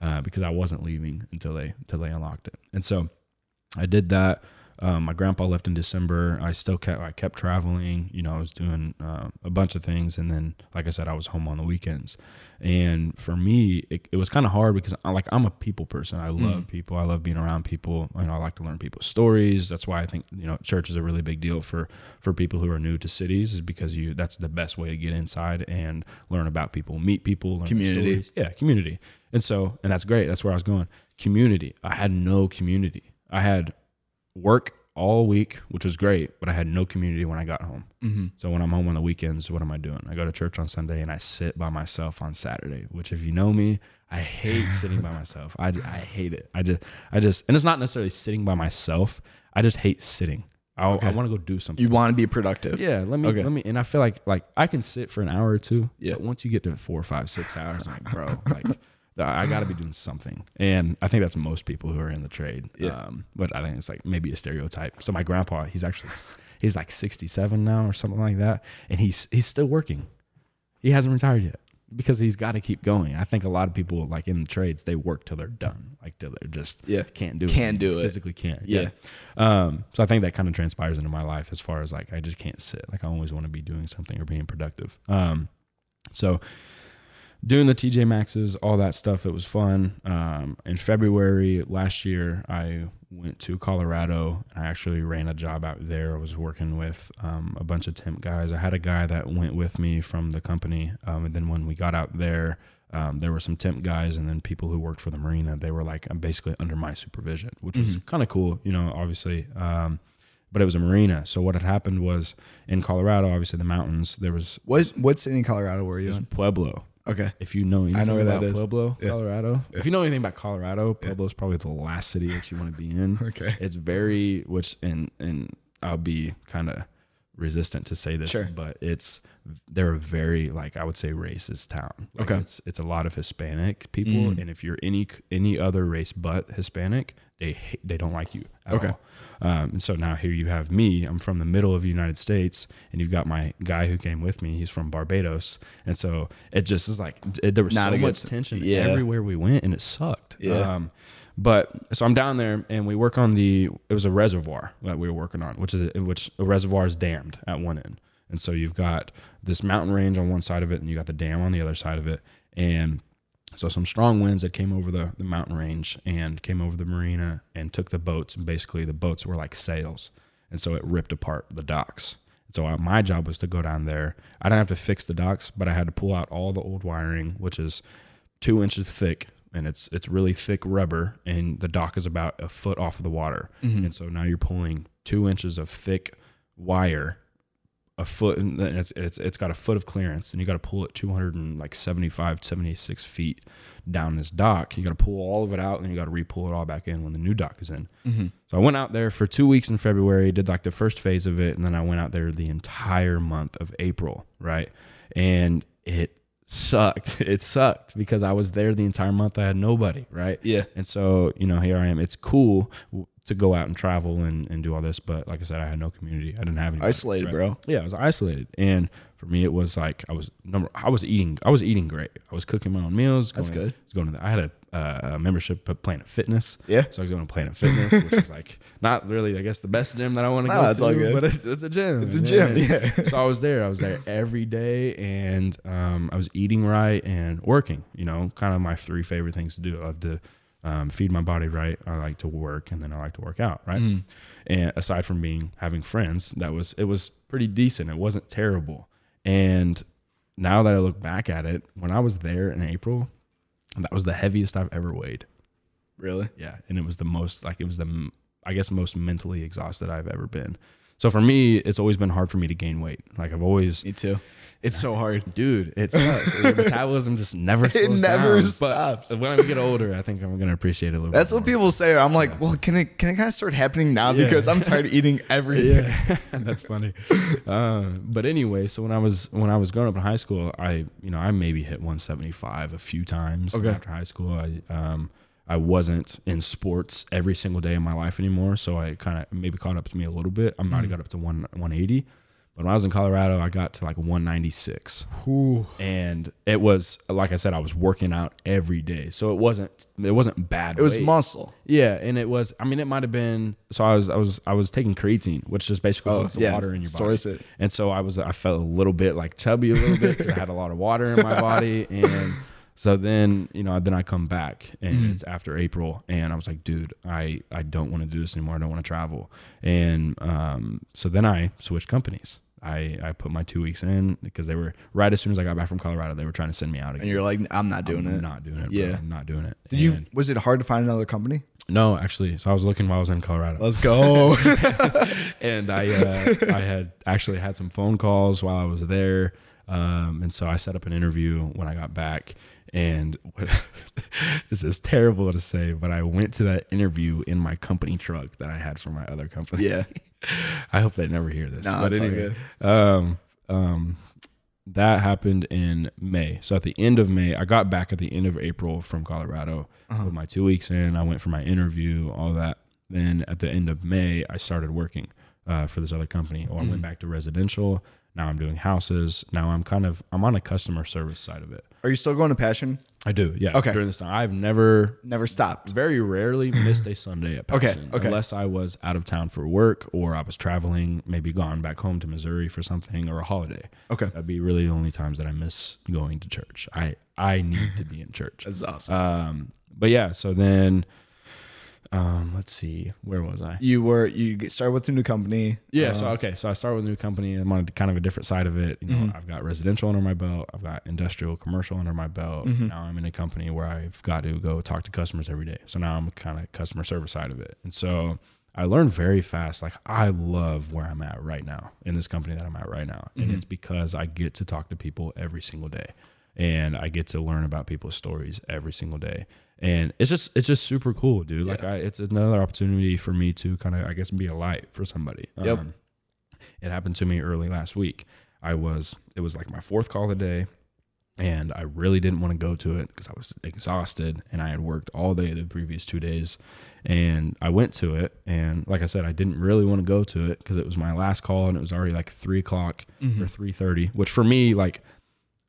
uh, because I wasn't leaving until they until they unlocked it. And so, I did that. Um, my grandpa left in December. I still kept I kept traveling. You know, I was doing uh, a bunch of things, and then, like I said, I was home on the weekends. And for me, it, it was kind of hard because I like I'm a people person. I love people. I love being around people. You know, I like to learn people's stories. That's why I think you know church is a really big deal for for people who are new to cities, is because you that's the best way to get inside and learn about people, meet people, learn Community. stories. Yeah, community. And so, and that's great. That's where I was going. Community. I had no community. I had work all week, which was great, but I had no community when I got home. Mm-hmm. So when I'm home on the weekends, what am I doing? I go to church on Sunday and I sit by myself on Saturday, which if you know me, I hate sitting by myself. I, I hate it. I just, I just, and it's not necessarily sitting by myself. I just hate sitting. I, I want to go do something. You want to be productive. Yeah, let me Okay. let me and I feel like like I can sit for an hour or two. Yeah. But once you get to four, five, six hours, I'm like, bro, (laughs) like I got to be doing something. And I think that's most people who are in the trade. Yeah. Um, but I think it's like maybe a stereotype. So my grandpa, he's actually he's like 67 now or something like that, and he's he's still working. He hasn't retired yet because he's got to keep going. I think a lot of people like in the trades, they work till they're done, like till they're just Yeah. can't do it. Can't do it. Physically can't. Yeah. Um, so I think that kind of transpires into my life as far as like I just can't sit. Like I always want to be doing something or being productive. Um, so doing the TJ Maxx's, all that stuff, it was fun. Um, in February last year, I went to Colorado. I actually ran a job out there. I was working with um, a bunch of temp guys. I had a guy that went with me from the company, um, and then when we got out there. Um, there were some temp guys and then people who worked for the marina. They were like basically under my supervision, which was kind of cool, you know, obviously. Um, but it was a marina. So what had happened was in Colorado, obviously the mountains, there was, What what city in Colorado were you in? Pueblo. Okay. If you know anything I know where that about is. Pueblo, Yeah. Colorado. If you know anything about Colorado, Pueblo is probably the last city that you want to be in. (laughs) Okay. It's very which and and I'll be kind of resistant to say this, Sure. but it's they're a very like I would say racist town. Like Okay. it's it's a lot of Hispanic people, Mm. and if you're any any other race but Hispanic, they hate, they don't like you at Okay. all. Um, and so now here you have me. I'm from the middle of the United States, and you've got my guy who came with me. He's from Barbados, and so it just is like it, there was Not so much tension yeah. everywhere we went, and it sucked. Yeah. Um, but so I'm down there, and we work on the. It was a reservoir that we were working on, which is which a reservoir is dammed at one end, and so you've got this mountain range on one side of it, and you got the dam on the other side of it, and so some strong winds that came over the, the mountain range and came over the marina and took the boats. And basically, the boats were like sails, and so it ripped apart the docks. So my job was to go down there. I didn't have to fix the docks, but I had to pull out all the old wiring, which is two inches thick, and it's it's really thick rubber, and the dock is about a foot off of the water. Mm-hmm. And so now you're pulling two inches of thick wire a foot and then it's it's it's got a foot of clearance and you got to pull it 200 and like 75 76 feet down this dock. You got to pull all of it out and you got to re-pull it all back in when the new dock is in. Mm-hmm. So i went out there for two weeks in february did like the first phase of it and then i went out there the entire month of april right? And it sucked (laughs) it sucked because i was there the entire month i had nobody right Yeah. and so, you know, here I am. It's cool to go out and travel and, and do all this, but like I said, I had no community. I didn't have any Isolated, bro. Yeah, I was isolated, and for me, it was like I was number. I was eating. I was eating great. I was cooking my own meals. That's good. I was going to. The, I had a, uh, a membership at Planet Fitness. Yeah. So I was going to Planet Fitness, which is like (laughs) not really, I guess, the best gym that I want to No, go it's to. all good. But it's, it's a gym. It's a gym, yeah. so I was there. I was there every day, and um, I was eating right and working. You know, kind of my three favorite things to do. I love to um, feed my body right. I like to work, and then I like to work out. Right. Mm-hmm. And aside from being having friends, that was it was pretty decent. It wasn't terrible. And now that I look back at it, when I was there in April, that was the heaviest I've ever weighed. Really? Yeah, and it was the most like it was the I guess most mentally exhausted I've ever been. So for me, it's always been hard for me to gain weight. Like I've always, Me too. It's so hard. dude, it sucks. Your (laughs) metabolism just never slows it never down. stops. But when I get older, I think I'm gonna appreciate it a little. That's what more. people say. I'm like, well, can it can it kind of start happening now Yeah. because I'm tired of eating (laughs) everything. Yeah, (laughs) that's funny. Uh, but anyway, so when I was when I was growing up in high school, I you know I maybe hit 175 a few times Okay. after high school. I um I wasn't in sports every single day of my life anymore, so I kind of maybe caught up to me a little bit. I might have got up to one 180, but when I was in Colorado, I got to like 196 Ooh. and it was like I said, I was working out every day, so it wasn't it wasn't bad. It was muscle. Yeah, and it was. I mean, it might have been. So I was, I was, I was taking creatine, which is basically Oh, yeah, water in your body. it. And so I was, I felt a little bit like chubby a little bit because I had a lot of water in my body, (laughs) and so then you know, then I come back and Mm-hmm. it's after April, and I was like, dude, I, I don't want to do this anymore. I don't want to travel, and um, so then I switched companies. I, I put my two weeks in because they were right as soon as I got back from Colorado, they were trying to send me out again. And you're like, I'm not doing I'm it. Not doing it. Yeah. Bro. I'm not doing it. Did you? Was it hard to find another company? no, actually. So I was looking while I was in Colorado, Let's go. (laughs) and I uh, I had actually had some phone calls while I was there, um, and so I set up an interview when I got back. And what, (laughs) this is terrible to say, but I went to that interview in my company truck that I had for my other company. yeah. (laughs) I hope they never hear this. No, but anyway, um, um, that happened in May. So at the end of May, I got back at the end of April from Colorado Uh-huh. with my two weeks in. I went for my interview, all that. Then at the end of May, I started working uh, for this other company. Or I Mm-hmm. went back to residential. Now I'm doing houses. Now I'm kind of I'm on a customer service side of it. Are you still going to Passion? I do, yeah. Okay. During this time, I've never Never stopped. very rarely missed a Sunday at (laughs) Okay, Passion. okay. Unless I was out of town for work or I was traveling, maybe gone back home to Missouri for something or a holiday. Okay. That'd be really the only times that I miss going to church. I I need to be in church. (laughs) That's awesome. Um, but yeah, so then, um, let's see, where was I? you were you started with a new company. Yeah. Uh, so okay. So I started with a new company. I'm on kind of a different side of it. You know, Mm-hmm. I've got residential under my belt. I've got industrial, commercial under my belt. Mm-hmm. Now I'm in a company where I've got to go talk to customers every day. So now I'm kind of customer service side of it. And so I learned very fast. Like I love where I'm at right now in this company that I'm at right now, and Mm-hmm. it's because I get to talk to people every single day, and I get to learn about people's stories every single day. And it's just it's just super cool, dude. Like I, it's another opportunity for me to kind of I guess be a light for somebody. Yep. Um, It happened to me early last week. I was it was like my fourth call of the day and I really didn't want to go to it because I was exhausted and I had worked all day the previous two days. And I went to it, and like I said, I didn't really want to go to it because it was my last call, and it was already like three o'clock Mm-hmm. or three thirty. Which for me, like,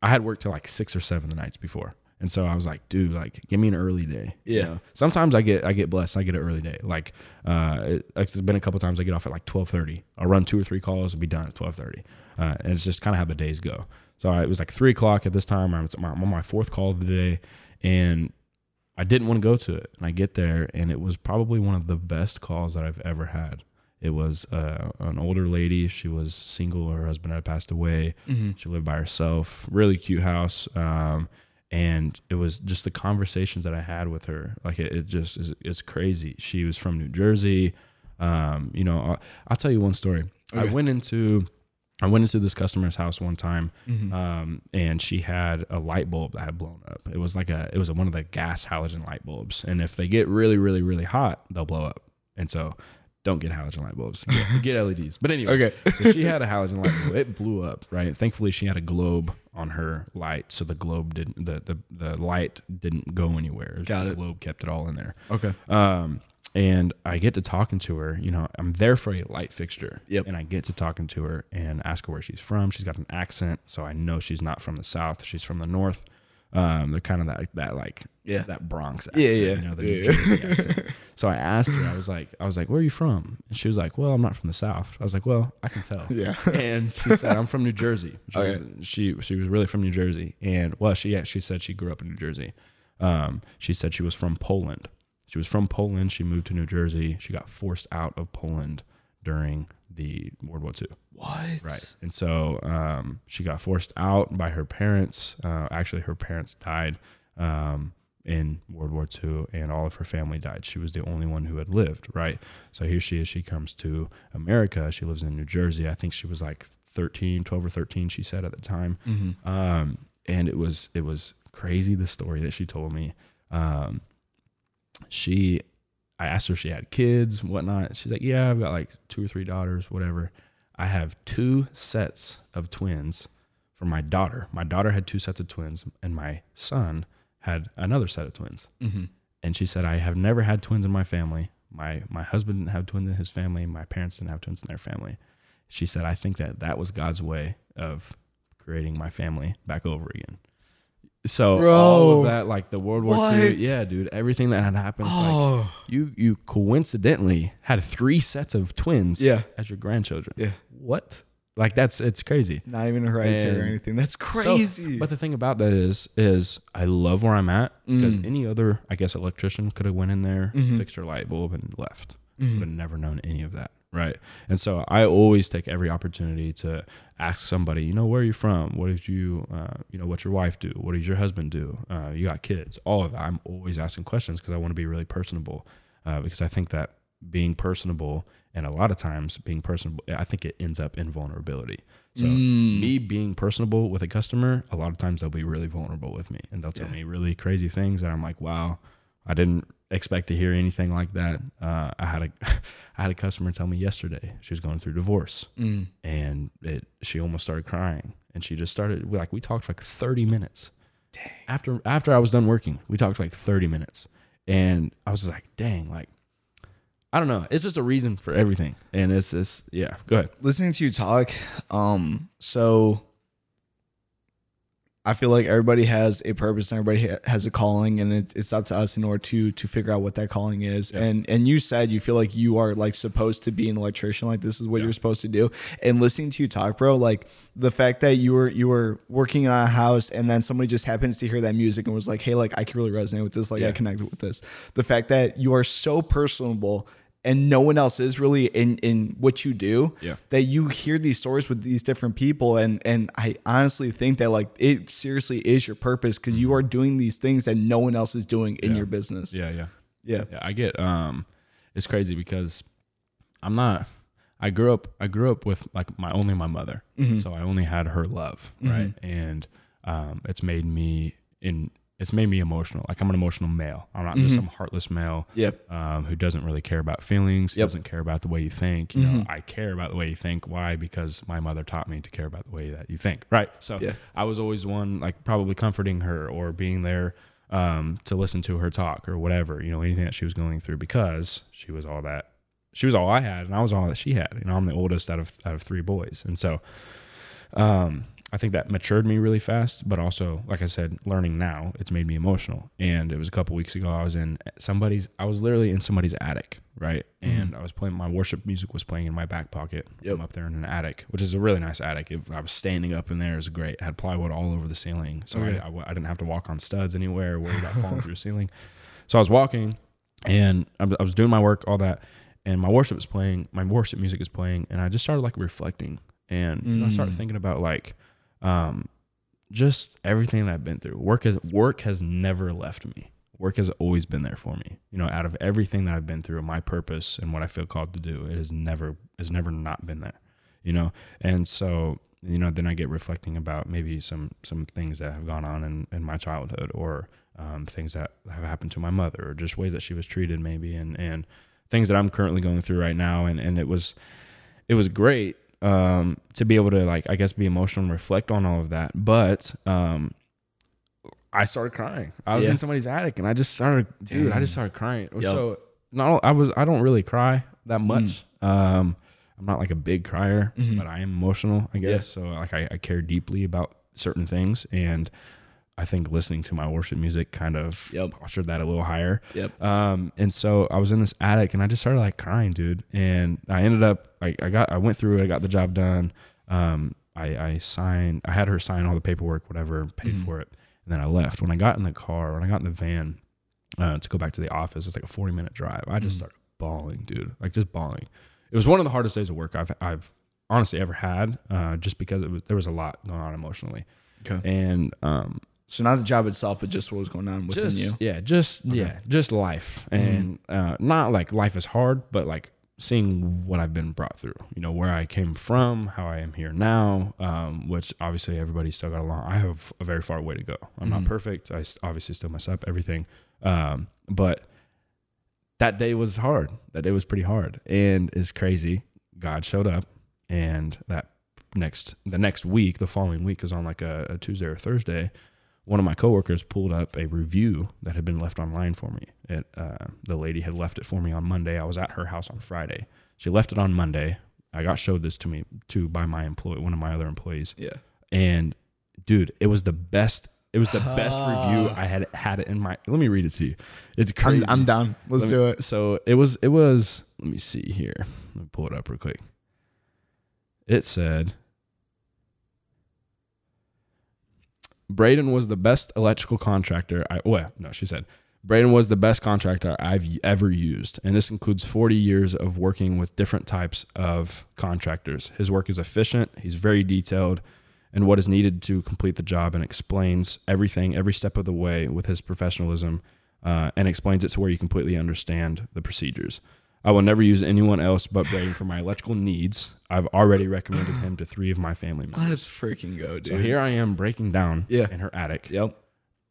I had worked till like six or seven the nights before, and so I was like, dude, like, give me an early day. you Yeah. know? Sometimes I get I get blessed. I get an early day. Like, uh, it, it's been a couple times I get off at like twelve thirty. I'll run two or three calls and be done at twelve thirty. Uh, and it's just kind of how the days go. So I, it was like three o'clock at this time. I'm, I'm on my fourth call of the day, and I didn't want to go to it. And I get there, and it was probably one of the best calls that I've ever had. It was uh, an older lady. She was single. Her husband had passed away. Mm-hmm. She lived by herself. Really cute house. Um, and it was just the conversations that I had with her. Like it, it just is it's crazy. She was from New Jersey. Um, you know, I'll, I'll tell you one story. I went into I went into this customer's house one time, Mm-hmm. um, and she had a light bulb that had blown up. It was like a it was one of the gas halogen light bulbs, and if they get really really really hot, they'll blow up. And so, don't get halogen light bulbs. Get, (laughs) get LEDs. But anyway, Okay. so she had a halogen light bulb. It blew up, right? Thankfully, she had a globe on her light, so the globe didn't the the, the light didn't go anywhere. Got the it. globe kept it all in there. Okay. Um, and I get to talking to her. You know, I'm there for a light fixture. Yep. And I get to talking to her and ask her where she's from. She's got an accent, so I know she's not from the south. She's from the north. Um, they're kind of that that like Yeah. that Bronx accent. Yeah, yeah. You know, the New yeah. Jersey (laughs) accent. So I asked her. I was like, I was like, where are you from? And she was like, well, I'm not from the south. I was like, well, I can tell. Yeah. (laughs) and she said, I'm from New Jersey. (laughs) She, Okay. she she was really from New Jersey, and well, she yeah, she said she grew up in New Jersey. Um, she said she was from Poland. She was from Poland. She moved to New Jersey. She got forced out of Poland during the World War II. What? Right. And so um, she got forced out by her parents. Uh, actually, her parents died um, in World War II, and all of her family died. She was the only one who had lived. Right. So here she is. She comes to America. She lives in New Jersey. I think she was like 13, 12 or 13, she said at the time. Mm-hmm. Um, and it was it was crazy the story that she told me. Um, she, I asked her if she had kids, whatnot. She's like, yeah, I've got like two or three daughters, whatever. I have two sets of twins for my daughter. My daughter had two sets of twins, and my son had another set of twins. Mm-hmm. And she said, I have never had twins in my family. My my husband didn't have twins in his family. My parents didn't have twins in their family. She said, I think that that was God's way of creating my family back over again. So all Bro. of that, like the World War What? II, yeah, dude, everything that had happened, it's like Oh. you you coincidentally had three sets of twins Yeah. as your grandchildren. Yeah. What? Like that's it's crazy. Not even a hereditary or anything. That's So- crazy. but the thing about that is, is I love where I'm at because Mm. any other, I guess, electrician could have went in there, Mhm. fixed her light bulb, and left. Mhm. Would have never known any of that, right? And so I always take every opportunity to ask somebody, you know, where are you from? What did you, uh, you know, what's your wife do? What does your husband do? Uh, you got kids? All of that. I'm always asking questions because I want to be really personable. Uh, because I think that being personable and a lot of times being personable, I think it ends up in vulnerability. So Mm. me being personable with a customer, a lot of times they'll be really vulnerable with me and they'll tell Yeah. me really crazy things that I'm like, wow, I didn't expect to hear anything like that. Uh, I had a, (laughs) I had a customer tell me yesterday she was going through divorce Mm. and it, she almost started crying and she just started like we talked for like 30 minutes. Dang. After after I was done working, we talked for like 30 minutes, and I was like, dang, like. I don't know. It's just a reason for everything, and it's just yeah. Go ahead. listening to you talk um so i feel like everybody has a purpose and everybody ha- has a calling and it, it's up to us in order to to figure out what that calling is Yeah. and and you said you feel like you are like supposed to be an electrician like this is what Yeah. you're supposed to do and listening to you talk bro like the fact that you were you were working on a house and then somebody just happens to hear that music and was like hey like i can really resonate with this like i Yeah. connected with this the fact that you are so personable and no one else is really in in what you do Yeah. that you hear these stories with these different people and and i honestly think that like it seriously is your purpose because you are doing these things that no one else is doing in Yeah. your business Yeah, yeah. yeah Yeah, I get um it's crazy because I'm not I grew up I grew up with like my only my mother. Mhm. So I only had her love, right? And um it's made me in it's made me emotional. Like I'm an emotional male. I'm not just Mhm. some heartless male Yep. um, who doesn't really care about feelings. Yep. Doesn't care about the way you think. You know, Mhm. I care about the way you think. Why? Because my mother taught me to care about the way that you think. Right. So Yeah. I was always one like probably comforting her or being there um, to listen to her talk or whatever. You know, anything that she was going through because she was all that. She was all I had, and I was all that she had. You know, I'm the oldest out of out of three boys, and so um, I think that matured me really fast, but also, like I said, learning now, it's made me emotional. And it was a couple weeks ago, I was in somebody's, I was literally in somebody's attic, right? And I was playing, my worship music was playing in my back pocket. Yep. I'm up there in an attic, which is a really nice attic. It, I was standing up in there, it was great. It had plywood all over the ceiling. So Okay. I, I I didn't have to walk on studs anywhere, worry about (laughs) falling through the ceiling. So I was walking and I was- I was doing my work, all that. And my worship is playing, my worship music is playing. And I just started like reflecting. And know, I started Mm. thinking about like, um, just everything that I've been through. Work has work has never left me. Work has always been there for me. You know, out of everything that I've been through, my purpose and what I feel called to do, it has never has never not been there. You know, and so you know, then I get reflecting about maybe some some things that have gone on in, in my childhood, or um, things that have happened to my mother, or just ways that she was treated, maybe, and and things that I'm currently going through right now. And and it was it was great um, to be able to like I guess be emotional and reflect on all of that. But um, I started crying. I was Yeah. in somebody's attic and I just started, dude. I just started crying. Yep. So not I was I don't really cry that much. Um, I'm not like a big crier, Mhm. but I am emotional. I Yeah. guess so. Like I, I care deeply about certain things and. I think listening to my worship music kind of Yep. postured that a little higher. Yep. Um, and so I was in this attic and I just started like crying, dude. And I ended up, I, I got, I went through it, I got the job done. Um, I, I signed, I had her sign all the paperwork, whatever, paid Mhm. for it. And then I left. When I got in the car, when I got in the van uh, to go back to the office, it's like a 40 minute drive. I just Mhm. started bawling, dude, like just bawling. It was one of the hardest days of work I've, I've honestly ever had, uh, just because it was, there was a lot going on emotionally. Okay. And, um, So not the job itself, but just what was going on within just, you. Yeah, just Okay. yeah, just life, and uh, not like life is hard, but like seeing what I've been brought through. You know, where I came from, how I am here now. Um, which obviously everybody's still got a long. I have a very far way to go. I'm not Mhm. perfect. I obviously still mess up everything, um, but that day was hard. That day was pretty hard, and it's crazy. God showed up, and that next the next week, the following week, was on like a, a Tuesday or Thursday one of my coworkers pulled up a review that had been left online for me. It, uh, the lady had left it for me on Monday. I was at her house on Friday. She left it on Monday. I got showed this to me too by my employee, one of my other employees. Yeah. And dude, it was the best. It was the best review. I had had it in my. Let me read it to you. It's crazy. I'm, I'm down. Let's Let me- do it. So it was. It was. Let me see here. Let me pull it up real quick. It said. Brayden was the best electrical contractor. I well, no, she said Brayden was the best contractor I've ever used, and this includes 40 years of working with different types of contractors. His work is efficient. He's very detailed, and what is needed to complete the job, and explains everything every step of the way with his professionalism, uh, and explains it to where you completely understand the procedures. I will never use anyone else but Brayden for my electrical needs. I've already recommended him to three of my family members. Let's freaking go, dude. So here I am breaking down Yeah. in her attic. Yep.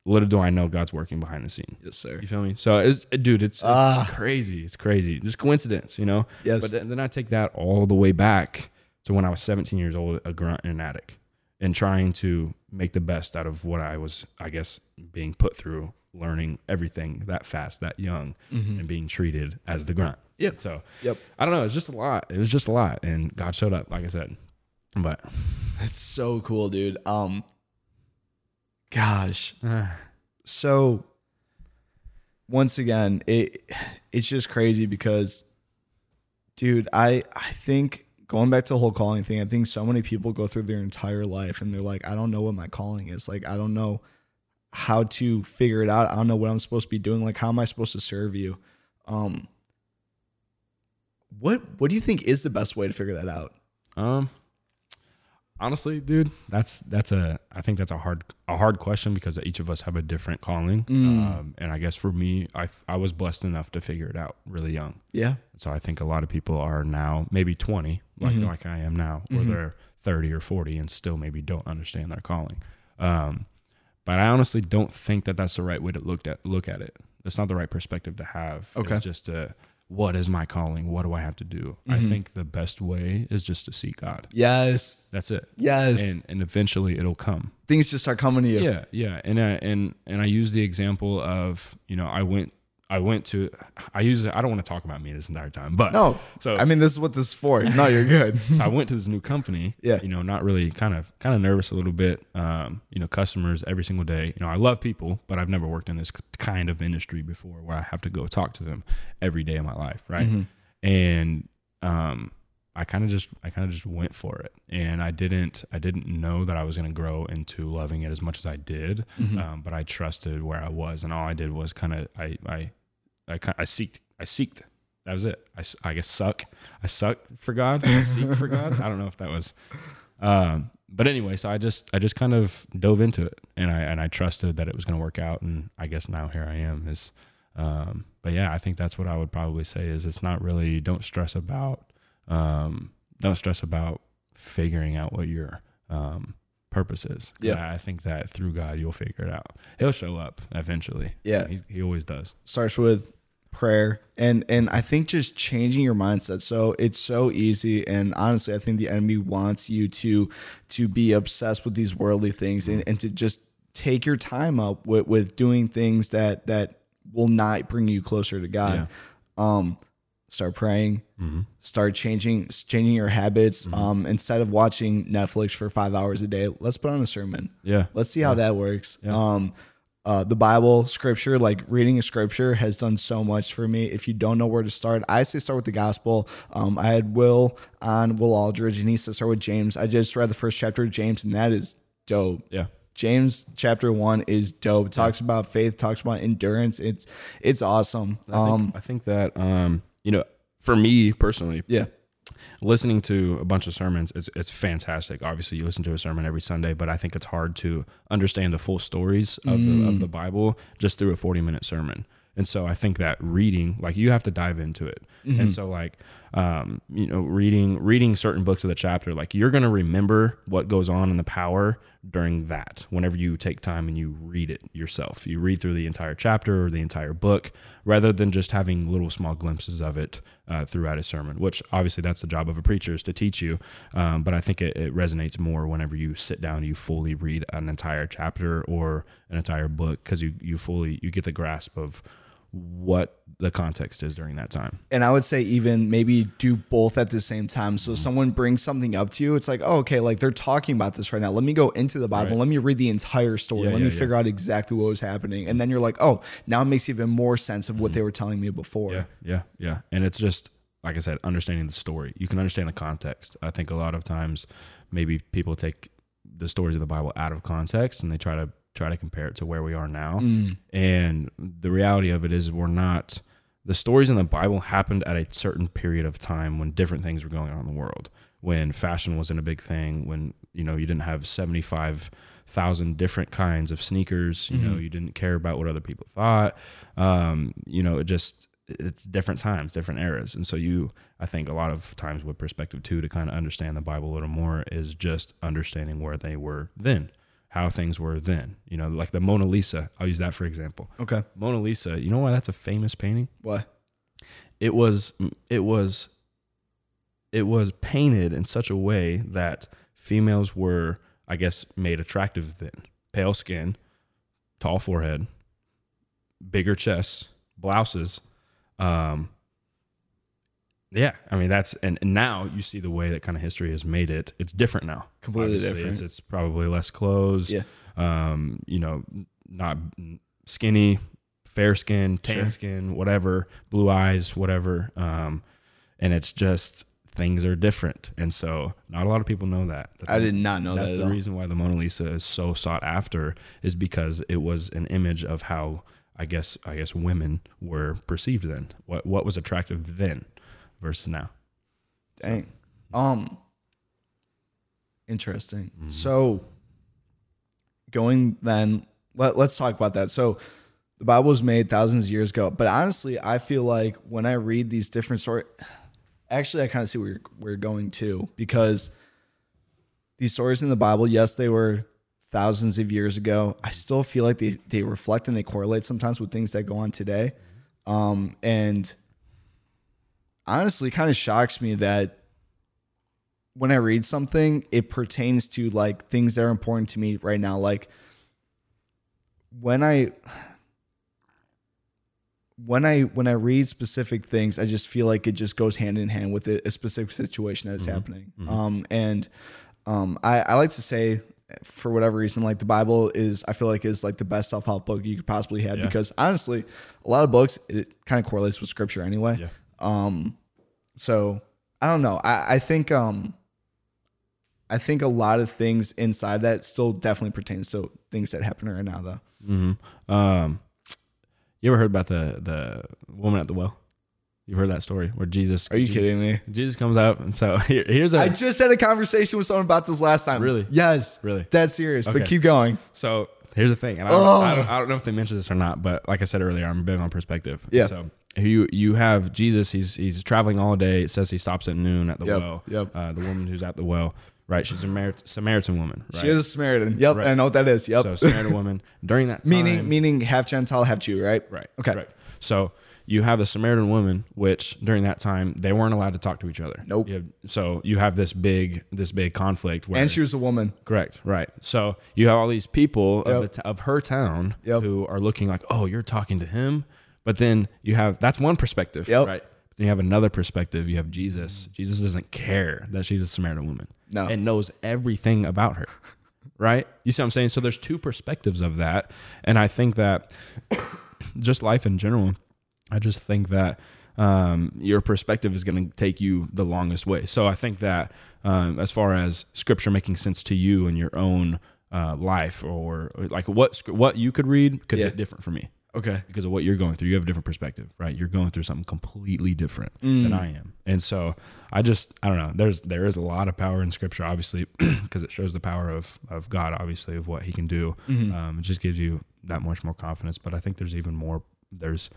Little do I know God's working behind the scene. Yes, sir. You feel me? So, it's, dude, it's, it's Ah. crazy. It's crazy. Just coincidence, you know? Yes. But then, then I take that all the way back to when I was 17 years old, a grunt in an attic, and trying to make the best out of what I was, I guess, being put through, learning everything that fast, that young, Mhm. and being treated as the grunt. Yep. So, Yep. I don't know. It's just a lot. It was just a lot. And God showed up, like I said. But, That's so cool, dude. Um, gosh. (sighs) So once again, it it's just crazy because, dude, I I think going back to the whole calling thing, I think so many people go through their entire life and they're like, I don't know what my calling is. Like, I don't know how to figure it out. I don't know what I'm supposed to be doing. Like, how am I supposed to serve you? Um, what what do you think is the best way to figure that out? Um, honestly, dude, that's that's a I think that's a hard a hard question because each of us have a different calling. Mm. Um, and I guess for me, I I was blessed enough to figure it out really young. Yeah. So I think a lot of people are now maybe 20, like Mhm. like I am now, or Mhm. they're 30 or 40 and still maybe don't understand their calling. Um, but I honestly don't think that that's the right way to look at look at it. That's not the right perspective to have. Okay. It's just a what is my calling? What do I have to do? I Mhm. think the best way is just to seek God. Yes. That's it. Yes. And and eventually it'll come. Things just start coming to you. Yeah, yeah, and I and and I use the example of you know I went I went to I use I don't want to talk about me this entire time, but No. so I mean, this is what this is for. No, you're good. (laughs) so I went to this new company. (laughs) Yeah. You know, not really kind of kind of nervous a little bit. Um, you know, customers every single day. You know, I love people, but I've never worked in this kind of industry before where I have to go talk to them every day of my life, right? Mhm. And um I kind of just I kind of just went for it. And I didn't I didn't know that I was going to grow into loving it as much as I did. Mhm. Um, but I trusted where I was and all I did was kind of I I I I seeked I seeked that was it. I, I guess suck. I suck for God. I seek for God. I don't know if that was. Um, but anyway, so I just I just kind of dove into it, and I and I trusted that it was going to work out, and I guess now here I am. Is, um, but yeah, I think that's what I would probably say is it's not really don't stress about um, don't stress about figuring out what your um, purpose is. Yeah. I, I think that through God you'll figure it out. He'll show up eventually. Yeah. he, he always does. starts with prayer and and I think just changing your mindset. So it's so easy and honestly I think the enemy wants you to to be obsessed with these worldly things and, and to just take your time up with with doing things that that will not bring you closer to God. Um start praying, Mm-hmm. start changing changing your habits. Um instead of watching Netflix for 5 hours a day, let's put on a sermon. Yeah. Let's see how that works. Yeah. Um, uh, the Bible, scripture, like reading a scripture has done so much for me. If you don't know where to start, I say start with the gospel. Um, I had Will on, Will Aldridge, and he said start with James. I just read the first chapter of James, and that is dope. Yeah. James chapter one is dope. It talks about faith, talks about endurance. It's it's awesome. I think, Um, I think that um, you know, for me personally, yeah, listening to a bunch of sermons, it's it's fantastic. Obviously, you listen to a sermon every Sunday, but I think it's hard to understand the full stories of the of the Bible just through a forty minute sermon. And so I think that reading, like you have to dive into it. And so like um, you know, reading reading certain books of the chapter, like you're gonna remember what goes on in the power during that. Whenever you take time and you read it yourself. You read through the entire chapter or the entire book rather than just having little small glimpses of it uh, throughout a sermon, which obviously that's the job of a preacher is to teach you. Um, but I think it, it resonates more whenever you sit down, you fully read an entire chapter or an entire book because you, you fully, you get the grasp of what the context is during that time. and I would say even maybe do both at the same time. So mm-hmm. someone brings something up to you, it's like, oh, okay, like they're talking about this right now. Let me go into the Bible. Right. Let me read the entire story. Yeah, Let yeah, me yeah. figure out exactly what was happening. And then you're like, oh, now it makes even more sense of what mm-hmm. they were telling me before. Yeah, yeah, yeah. And it's just like I said, understanding the story. You can understand the context. I think a lot of times maybe people take the stories of the Bible out of context and they try to try to compare it to where we are now. Mm. And the reality of it is we're not the stories in the Bible happened at a certain period of time when different things were going on in the world. When fashion wasn't a big thing, when you know you didn't have 75,000 different kinds of sneakers, you know, you didn't care about what other people thought. Um, you know, it just it's different times, different eras. And so you I think a lot of times with perspective too to kind of understand the Bible a little more is just understanding where they were then, how things were then. You know, like the Mona Lisa, I'll use that for example. Okay. Mona Lisa, you know why that's a famous painting? Why? It was it was it was painted in such a way that females were I guess made attractive then. Pale skin, tall forehead, bigger chests, blouses. Um yeah, I mean that's and, and now you see the way that kind of history has made it. It's different now. Completely Obviously, different. It's, it's probably less clothes. Yeah. Um, you know, not skinny, fair skin, tan Sure. skin, whatever, blue eyes, whatever. Um, and it's just things are different, and so not a lot of people know that. I did not know That's that at the all. reason why the Mona Lisa is so sought after is because it was an image of how I guess I guess women were perceived then. What what was attractive then versus now. Dang. Um interesting. Mm-hmm. So going then let, let's talk about that. So the Bible was made thousands of years ago, but honestly, I feel like when I read these different stories, actually, I kind of see where you're, where you're going to because these stories in the Bible, yes, they were thousands of years ago, I still feel like they, they reflect and they correlate sometimes with things that go on today. Um, and honestly, kind of shocks me that when I read something, it pertains to like things that are important to me right now. Like when I when I when I read specific things, I just feel like it just goes hand in hand with a, a specific situation that is happening. Um, and um, I, I like to say, for whatever reason, like the Bible is, I feel like is like the best self help book you could possibly have Yeah. because honestly, a lot of books it kind of correlates with Scripture anyway. Yeah. Um, so I don't know. I, I think um, I think a lot of things inside that still definitely pertains to things that happen right now, though. Mm-hmm. Um, you ever heard about the the woman at the well? You've heard that story where Jesus? Are you Jesus, kidding me? Jesus comes out, and so (laughs) here, here's a I just had a conversation with someone about this last time. Really? Yes. really. Dead serious. Okay. But keep going. So here's the thing, and I don't, I, don't, I don't know if they mentioned this or not, but like I said earlier, I'm big on perspective. Yeah. So you you have Jesus. He's he's traveling all day. It says he stops at noon at the Yep, well. yep. Uh, the woman who's at the well, right? She's a Samaritan, Samaritan woman, right? She is a Samaritan. Yep. Right. I know what that is. Yep. So Samaritan woman (laughs) during that time, meaning meaning half Gentile, half Jew, right? Right. Okay. Right. So you have the Samaritan woman, which during that time they weren't allowed to talk to each other. Nope. You have, so you have this big this big conflict where And she was a woman. correct right. So you have all these people of, the t- of her town Yep. who are looking like, oh, you're talking to him, but then you have that's one perspective, Yep. right? Then you have another perspective. You have Jesus. Jesus doesn't care that she's a Samaritan woman, No. and knows everything about her. (laughs) Right? You see what I'm saying? So there's two perspectives of that. And I think that (coughs) just life in general, I just think that um, your perspective is going to take you the longest way. So I think that um, as far as scripture making sense to you in your own uh, life, or, or like what what you could read, could Yeah. hit different for me Okay. because of what you're going through. You have a different perspective, right? You're going through something completely different Mm. than I am, and so I just I don't know. There's there is a lot of power in Scripture, obviously, (clears throat) because it shows the power of of God, obviously, of what He can do. Mm-hmm. Um, it just gives you that much more confidence. But I think there's even more. There's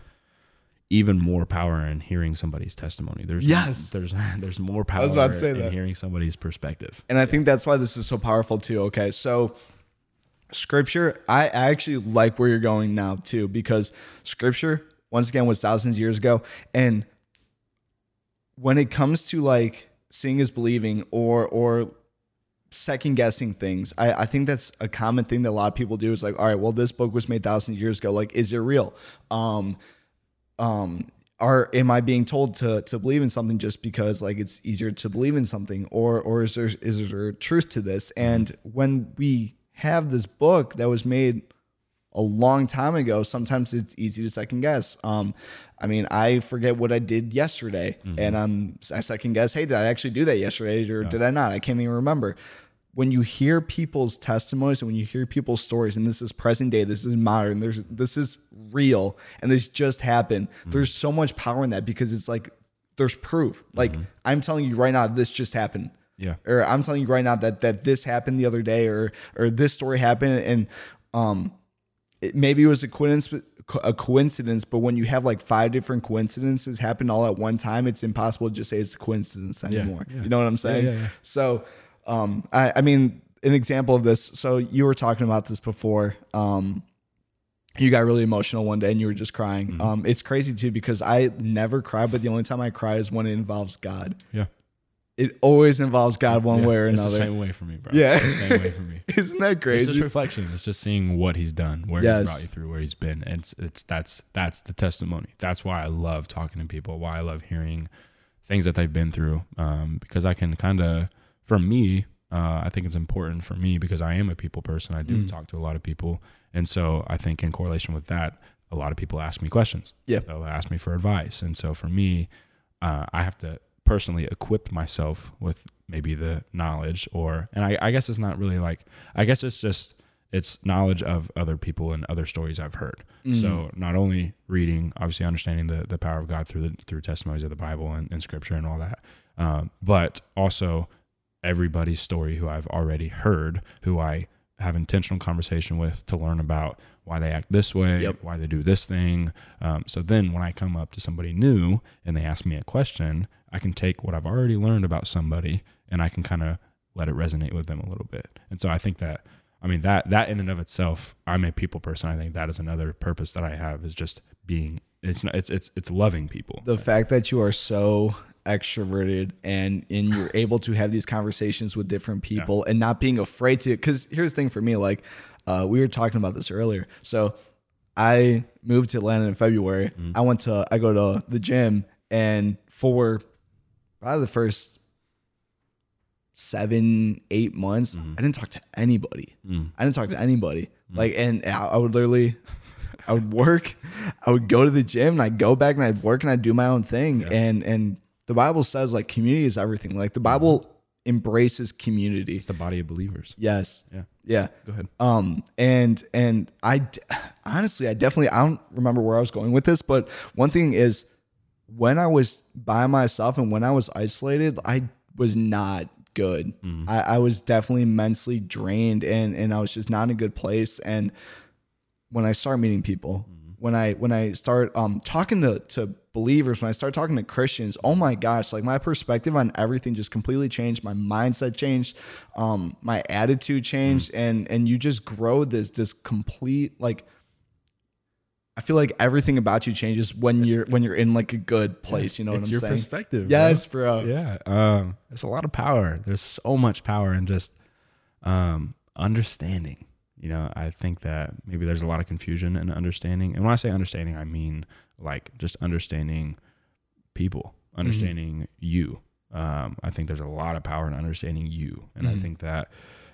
even more power in hearing somebody's testimony. There's Yes. there's (laughs) there's more power I was about to say in that. hearing somebody's perspective. And I think that's why this is so powerful too. Okay. So scripture, I actually like where you're going now too, because scripture, once again, was thousands of years ago. And when it comes to like seeing is believing or or second guessing things, I, I think that's a common thing that a lot of people do is like, all right, well, this book was made thousands of years ago. Like, is it real? Um, um are am I being told to to believe in something just because like it's easier to believe in something or or is there is there truth to this and when we have this book that was made a long time ago. Sometimes it's easy to second guess. Um i mean i forget what i did yesterday and um i second guess hey did i actually do that yesterday or did i not? I can't even remember. When you hear people's testimonies and when you hear people's stories and this is present day this is modern there's this is real and this just happened there's so much power in that because it's like there's proof. Like i'm telling you right now this just happened Yeah. or i'm telling you right now that that this happened the other day or or this story happened and um it, maybe it was a coincidence a coincidence but when you have like five different coincidences happen all at one time it's impossible to just say it's a coincidence anymore yeah. you know what i'm saying yeah, yeah. so um I, I mean an example of this so you were talking about this before um you got really emotional one day and you were just crying Mm-hmm. um it's crazy too because i never cry but the only time i cry is when it involves god Yeah. It always involves god one Yeah. way or It's another the same way for me, bro. Yeah. Same way for me. (laughs) isn't that It's crazy just reflection. It's just seeing what he's done, where Yes. he's brought you through, where he's been. And it's it's that's that's the testimony. That's why I love talking to people. Why I love hearing things that they've been through. Um, because I can kind of, for me, uh, I think it's important for me because I am a people person. I do Mm. talk to a lot of people, and so I think in correlation with that, a lot of people ask me questions. Yeah. they'll ask me for advice, and so for me, uh, I have to personally equip myself with maybe the knowledge or and I, I guess it's not really like I guess it's just it's knowledge of other people and other stories I've heard. So not only reading, obviously understanding the, the power of God through the through testimonies of the Bible and, and scripture and all that, um, but also everybody's story who I've already heard, who I have intentional conversation with to learn about why they act this way, Yep. why they do this thing. Um, so then when I come up to somebody new and they ask me a question, I can take what I've already learned about somebody and I can kind of let it resonate with them a little bit. And so I think that I mean that that in and of itself, I'm a people person. I think that is another purpose that I have is just being. It's not. It's it's it's loving people. the fact that you are so extroverted and and you're (laughs) able to have these conversations with different people and not being afraid to because here's the thing for me like uh, we were talking about this earlier so i moved to atlanta in february i went to i go to the gym and for probably the first seven eight months mm-hmm. i didn't talk to anybody mm. i didn't talk to mm. anybody mm. like and I, I would literally I would work, I would go to the gym and I'd go back and I'd work and I'd do my own thing. And and the Bible says like community is everything. Like the mm-hmm. Bible embraces community. It's the body of believers. Yes. Yeah. Yeah. Go ahead. Um and and I d- honestly I definitely I don't remember where I was going with this, but one thing is when I was by myself and when I was isolated, I was not good. I, I was definitely mentally drained and and I was just not in a good place. And when I start meeting people, when I when I start um talking to to believers, when I start talking to Christians, oh my gosh, like my perspective on everything just completely changed. My mindset changed, um, my attitude changed, and and you just grow this this complete like I feel like everything about you changes when you're when you're in like a good place. You know what I'm saying? your saying? perspective. Yes, bro. Yeah. Um, there's a lot of power. There's so much power in just um, understanding. You know, I think that maybe there's a lot of confusion in understanding. And when I say understanding, I mean like just understanding people, understanding you. Um, I think there's a lot of power in understanding you. And I think that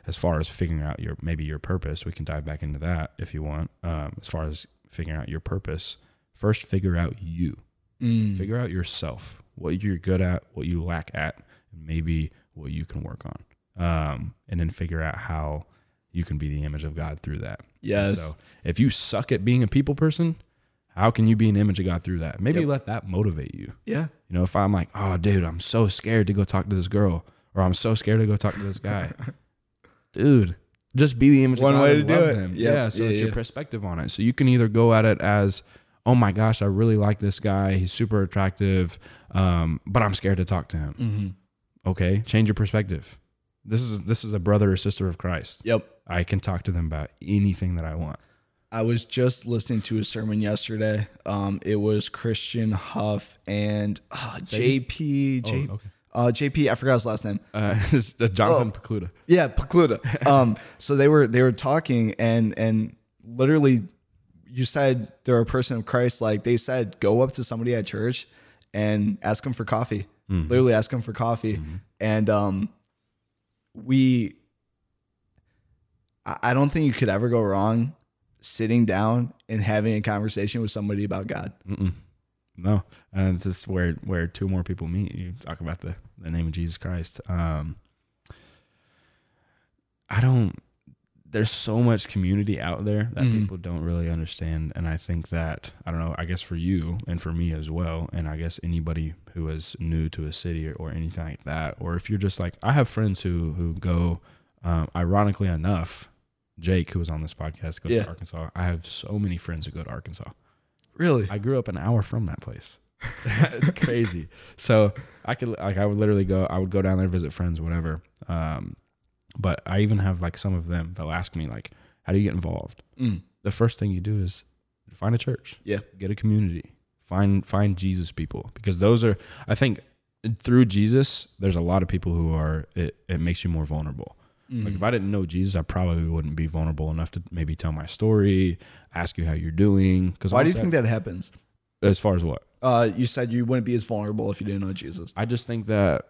as far as figuring out your maybe your purpose, we can dive back into that if you want. Um, as far as figuring out your purpose, first figure out you Mm. figure out yourself what you're good at what you lack at and maybe what you can work on um, and then figure out how you can be the image of god through that Yes. so if you suck at being a people person how can you be an image of god through that maybe Yep. let that motivate you Yeah. you know if i'm like oh dude i'm so scared to go talk to this girl or i'm so scared to go talk to this guy (laughs) dude just be the image One way to do love it. him. Yep. Yeah, so Yeah, it's your perspective on it. So you can either go at it as, oh my gosh, I really like this guy. He's super attractive, um, but I'm scared to talk to him. Mm-hmm. Okay, change your perspective. This is this is a brother or sister of Christ. Yep. I can talk to them about anything that I want. I was just listening to a sermon yesterday. Um, it was Christian Huff and uh, JP. J, Oh, okay. Uh, JP. I forgot his last name. Uh, (laughs) uh, Jonathan Oh. Pokluda. Yeah, Pokluda. um, so they were they were talking and and literally, you said they're a person of Christ. Like they said, go up to somebody at church and ask them for coffee. Literally, ask them for coffee. And um, we, I I don't think you could ever go wrong sitting down and having a conversation with somebody about God. Mm-mm. No, and this is where where two more people meet. You talk about the the name of Jesus Christ. Um, I don't. There's so much community out there that Mhm. people don't really understand, and I think that I don't know. I guess for you and for me as well, and I guess anybody who is new to a city or, or anything like that, or if you're just like I have friends who who go. Um, ironically enough, Jake, who was on this podcast, goes Yeah. to Arkansas. I have so many friends who go to Arkansas. Really? I grew up an hour from that place. (laughs) it's crazy. So I could like I would literally go. I would go down there visit friends, whatever. Um, but I even have like some of them that'll ask me like, "How do you get involved?" Mm. The first thing you do is find a church. Yeah. Get a community. Find find Jesus people because those are I think through Jesus there's a lot of people who are it, it makes you more vulnerable. Like if I didn't know Jesus, I probably wouldn't be vulnerable enough to maybe tell my story, ask you how you're doing. Because Why do you think that happens? As far as what? Uh, you said you wouldn't be as vulnerable if you didn't know Jesus. I just think that,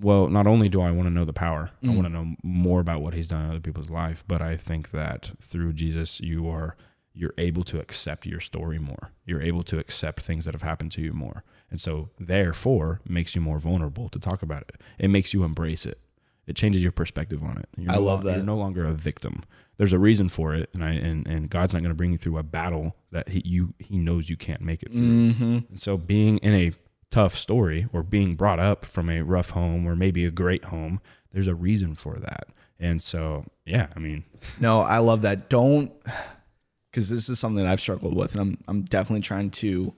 well, not only do I want to know the power, I Mm. want to know more about what he's done in other people's life, but I think that through Jesus, you are you're able to accept your story more. You're able to accept things that have happened to you more, and so therefore makes you more vulnerable to talk about it. It makes you embrace it. It changes your perspective on it. You're I no love lo- that. You're no longer a victim. There's a reason for it, and I and, and God's not going to bring you through a battle that he you he knows you can't make it through. Mm-hmm. And so being in a tough story or being brought up from a rough home or maybe a great home, there's a reason for that. And so, yeah, I mean, (laughs) No, I love that. Don't because this is something that I've struggled with, and I'm I'm definitely trying to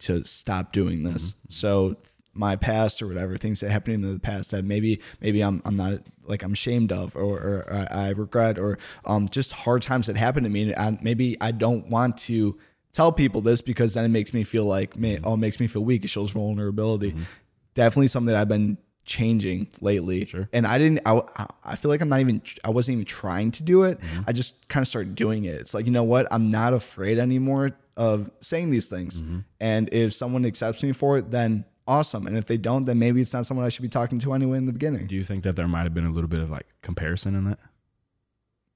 to stop doing this. So my past or whatever things that happened in the past that maybe maybe I'm I'm not like I'm ashamed of or, or I, I regret or um just hard times that happened to me. And maybe I don't want to tell people this because then it makes me feel like me oh it makes me feel weak. It shows vulnerability. Mm-hmm. definitely something that I've been changing lately. Sure. and I didn't I, I feel like I'm not even I wasn't even trying to do it. Mm-hmm. I just kind of started doing it. It's like you know what? I'm not afraid anymore of saying these things. Mm-hmm. and if someone accepts me for it then awesome and if they don't then maybe it's not someone I should be talking to anyway in the beginning Do you think that there might have been a little bit of like comparison in that?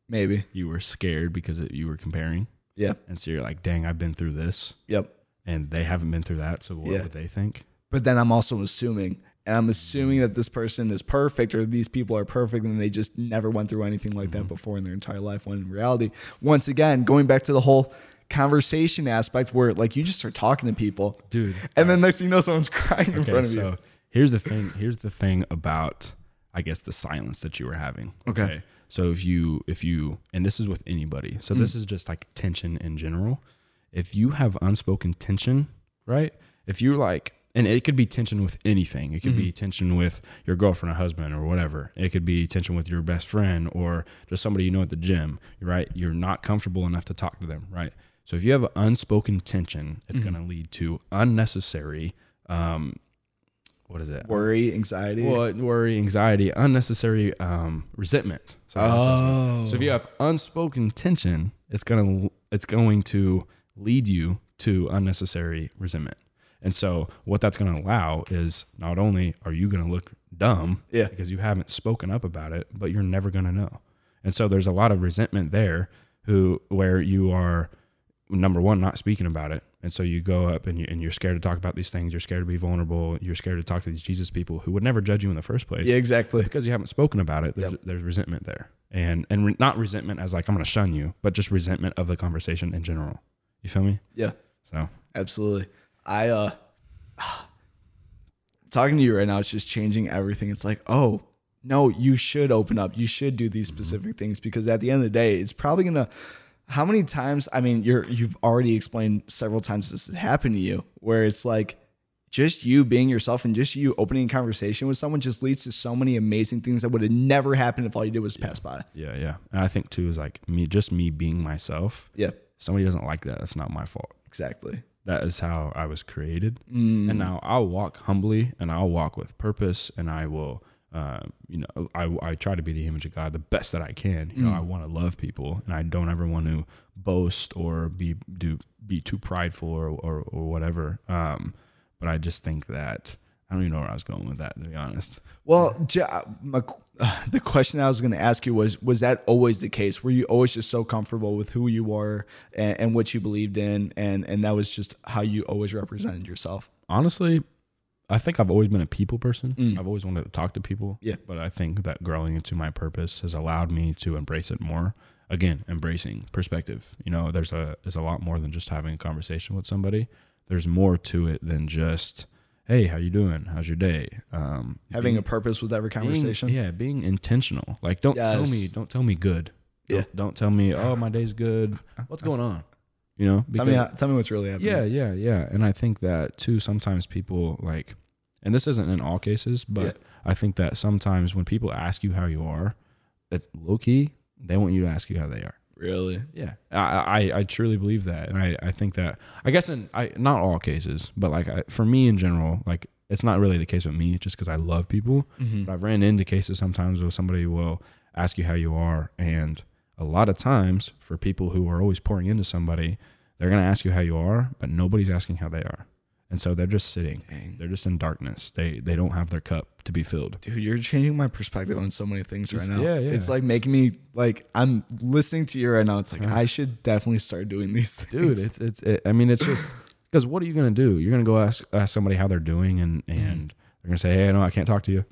maybe You were scared because it, you were comparing, yeah and so you're like, "Dang, I've been through this, yep and they haven't been through that. So what Yeah. would they think?" but then I'm also assuming and I'm assuming that this person is perfect or these people are perfect and they just never went through anything like Mm-hmm. that before in their entire life when in reality once again going back to the whole conversation aspect where like you just start talking to people Dude, and then next thing you know someone's (laughs) crying in front of you. so you here's the thing. Here's the thing about, I guess, the silence that you were having. Okay. So if you, if you, and this is with anybody. So Hmm. this is just like tension in general. If you have unspoken tension, right? If you're like, and it could be tension with anything. It could be tension with your girlfriend or husband or whatever. It could be tension with your best friend or just somebody you know at the gym, right? You're not comfortable enough to talk to them, right? So if you have unspoken tension, it's going to lead to unnecessary, um, what is it? worry anxiety Well, worry, anxiety, unnecessary um, resentment. So, that's what I'm saying. so if you have unspoken tension, it's gonna it's going to lead you to unnecessary resentment. And so what that's going to allow is not only are you going to look dumb Yeah. because you haven't spoken up about it, but you're never going to know. And so there's a lot of resentment there who where you are number one not speaking about it. And so you go up and, you, and you're scared to talk about these things. You're scared to be vulnerable. You're scared to talk to these jesus people who would never judge you in the first place. Yeah exactly. Because you haven't spoken about it there's, Yep. there's resentment there. And and re- not resentment as like i'm going to shun you but just resentment of the conversation in general. You feel me? Yeah. So. Absolutely. I uh (sighs) talking to you right now it's just changing everything. It's like, "Oh, no, you should open up. You should do these specific things because at the end of the day, it's probably going to how many times, I mean, you're you've already explained several times this has happened to you where it's like just you being yourself and just you opening a conversation with someone just leads to so many amazing things that would have never happened if all you did was pass by. yeah yeah. And i think too is like me just me being myself. Yeah, somebody doesn't like that that's not my fault. Exactly. that is how i was created. Mm, and now I'll walk humbly and I'll walk with purpose and I will, uh, you know, I, I try to be the image of God the best that I can. You know, I want to love people and I don't ever want to boast or be do be too prideful or or, or whatever. Um, but I just think that I don't even know where I was going with that to be honest. Well, my, uh, (sighs) the question I was going to ask you was: Was that always the case? Were you always just so comfortable with who you were and, and what you believed in, and and that was just how you always represented yourself? Honestly, I think I've always been a people person. Mm. I've always wanted to talk to people. Yeah. But I think that growing into my purpose has allowed me to embrace it more. Again, embracing perspective. You know, there's a there's a lot more than just having a conversation with somebody. There's more to it than just, hey, how you doing? How's your day? Um, Having being- a purpose with every being- conversation. yeah, being intentional. Like, don't tell me, don't tell me good. Yeah. Don't, don't tell me, oh, my day's good. What's going on? You know, tell me, how- tell me what's really happening. yeah, yeah, yeah. And I think that too, sometimes people like, and this isn't in all cases, but Yeah. I think that sometimes when people ask you how you are, that low key, they want you to ask you how they are. really. Yeah. I, I, I truly believe that. And I, I think that, I guess in, I, not all cases, but like I, for me in general, like it's not really the case with me just because I love people. Mm-hmm. But I've ran into cases sometimes where somebody will ask you how you are. And a lot of times for people who are always pouring into somebody, they're going to ask you how you are, but nobody's asking how they are. And so they're just sitting. Dang. They're just in darkness. They they don't have their cup to be filled. Dude, you're changing my perspective on so many things right now. yeah, yeah. It's like making me like I'm listening to you right now. It's like uh-huh. I should definitely start doing these things. Dude, it's it's it, I mean it's just (laughs) because what are you going to do? You're going to go ask ask somebody how they're doing and mm-hmm. and they're going to say, "Hey, no, I can't talk to you."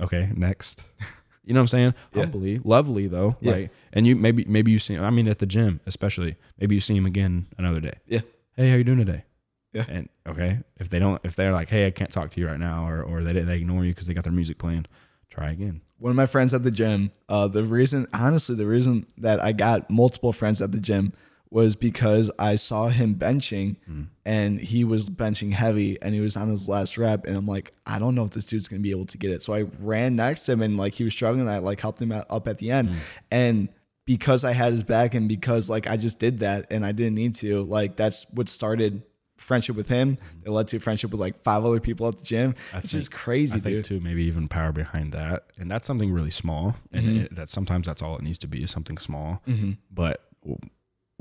Okay, next. (laughs) You know what I'm saying? Yeah. Humbly, lovely though. Yeah. Like, and you maybe maybe you see. I mean, at the gym especially. Maybe you see him again another day. Yeah. Hey, how you doing today? Yeah. And okay, if they don't, if they're like, "Hey, I can't talk to you right now," or or they they ignore you because they got their music playing, try again. one of my friends at the gym uh, the reason honestly the reason that i got multiple friends at the gym was because I saw him benching Mm. and he was benching heavy and he was on his last rep and I'm like, I don't know if this dude's gonna be able to get it. So I ran next to him and like he was struggling. I like helped him up at the Mm. end. And because I had his back and because like I just did that and I didn't need to, like that's what started friendship with him. It led to friendship with like five other people at the gym. Mm-hmm. I It's think- just crazy, I think dude. too, maybe even power behind that, and that's something really small, and Mhm. it, that sometimes that's all it needs to be is something small. Mhm. But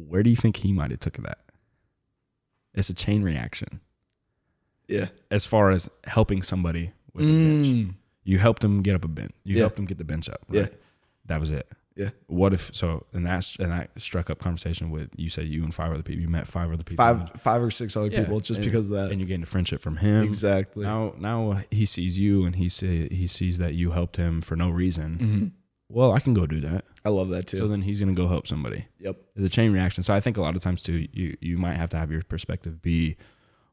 where do you think he might have took that? It's a chain reaction. Yeah. As far as helping somebody with a bench, Mm. you helped him get up a bench. You Yeah. helped him get the bench up. Yeah. That was it. Yeah. What if so? And that's and that struck up conversation with you. Said you and five other people. You met five other people. Five five or six other Yeah, people just and- because of that. and you gained a friendship from him. exactly. Now, now he sees you, and he say he sees that you helped him for no reason. Mhm. Well, I can go do that. I love that too. So then he's gonna go help somebody. yep. It's a chain reaction. So I think a lot of times too, you you might have to have your perspective be,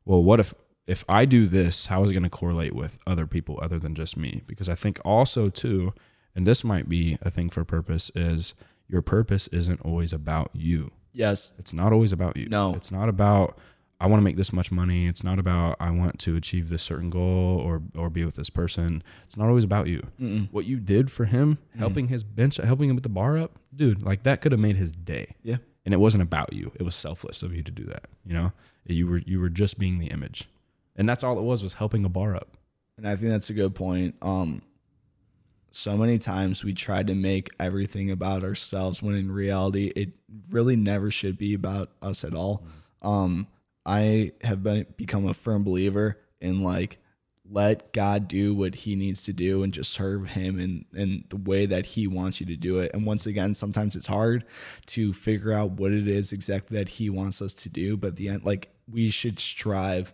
well, what if if I do this, how is it gonna correlate with other people other than just me? Because I think also too, and this might be a thing for purpose is your purpose isn't always about you. Yes. It's not always about you. No. It's not about I want to make this much money. It's not about I want to achieve this certain goal or or be with this person. It's not always about you. Mm-mm. What you did for him, Mm-hmm. helping his bench, helping him with the bar up, dude, like that could have made his day. Yeah. And it wasn't about you. It was selfless of you to do that. You know, you were you were just being the image, and that's all it was was helping a bar up. And I think that's a good point. Um, so many times we try to make everything about ourselves when in reality it really never should be about us at all. Um, I have been become a firm believer in like let God do what he needs to do and just serve him in, in the way that he wants you to do it. And once again, sometimes it's hard to figure out what it is exactly that he wants us to do. But at the end, like we should strive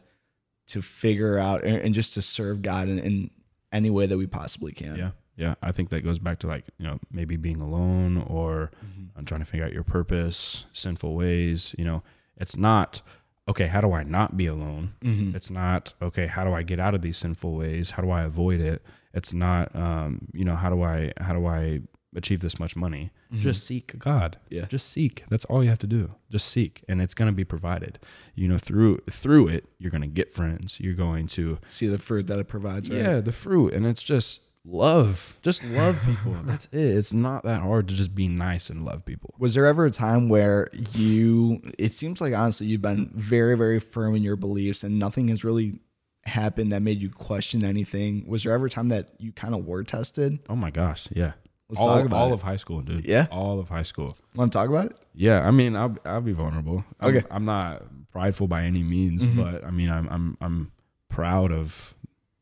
to figure out and, and just to serve God in, in any way that we possibly can. Yeah. Yeah. I think that goes back to like, you know, maybe being alone or I'm trying to figure out your purpose, sinful ways. You know, it's not, okay, how do I not be alone? Mhm. It's not, okay, how do I get out of these sinful ways? How do I avoid it? It's not, um, you know, how do I, how do I achieve this much money? Just seek God. Yeah. Just seek. That's all you have to do. Just seek and it's going to be provided. You know, through, through it, you're going to get friends. You're going to, See the fruit that it provides. Right? yeah, the fruit. And it's just love. Just (laughs) love people. That's it. It's not that hard to just be nice and love people. Was there ever a time where you, it seems like honestly, you've been very, very firm in your beliefs and nothing has really happened that made you question anything? Was there ever a time that you kind of were tested? Oh my gosh. Yeah. Let's all talk about all it. of high school, dude. Yeah? All of high school. Want to talk about it? Yeah, I mean, I'll I'll be vulnerable. I'm, Okay. I'm not prideful by any means, Mhm. but I mean, I'm I'm I'm proud of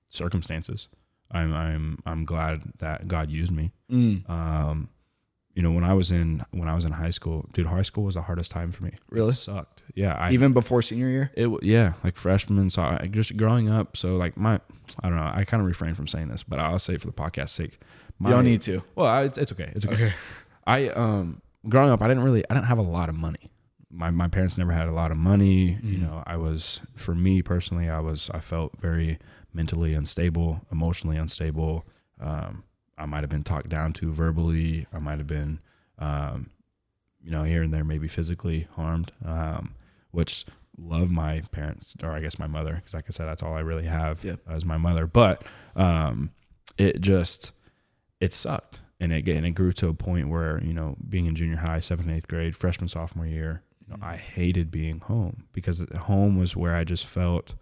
circumstances. I'm I'm I'm glad that God used me. Mm, Um, you know, when I was in when I was in high school, dude, high school was the hardest time for me. Really? it sucked. Yeah, I Even before senior year? it yeah like freshman. So I just growing up. So like my I don't know. I kind of refrain from saying this, but I'll say for the podcast's sake. My, you don't need to. Well, I, it's, it's okay. It's okay. I um growing up, I didn't really I didn't have a lot of money. My my parents never had a lot of money. You Mhm. know, I was for me personally, I was I felt very mentally unstable, emotionally unstable. Um, I might have been talked down to verbally. I might have been, um, you know, here and there maybe physically harmed. Um, which love my parents or I guess my mother because like I said, that's all I really have Yeah. as my mother. But um, it just it sucked and it and it grew to a point where you know being in junior high seventh and eighth grade freshman sophomore year you know, i hated being home because home was where i just felt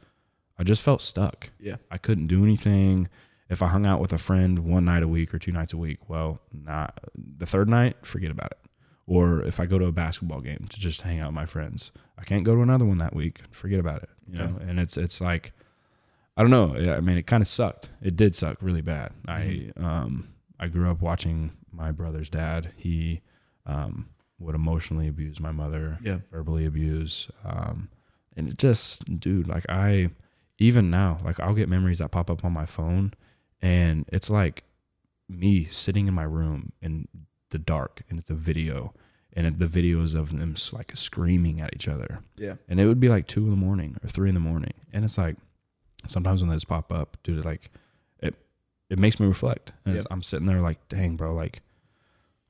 i just felt stuck Yeah. i couldn't do anything if i hung out with a friend one night a week or two nights a week well not the third night forget about it or if i go to a basketball game to just hang out with my friends i can't go to another one that week forget about it you know and it's it's like I don't know. I mean, it kind of sucked. It did suck really bad. I um I grew up watching my brother's dad. He um would emotionally abuse my mother, Yeah. verbally abuse, um, and it just, dude, like I even now, like I'll get memories that pop up on my phone, and it's like me sitting in my room in the dark, and it's a video, and the videos of them like screaming at each other, Yeah. and it would be like two in the morning or three in the morning, and it's like sometimes when those pop up, dude, it like it it makes me reflect, and Yep. I'm sitting there like, dang, bro, like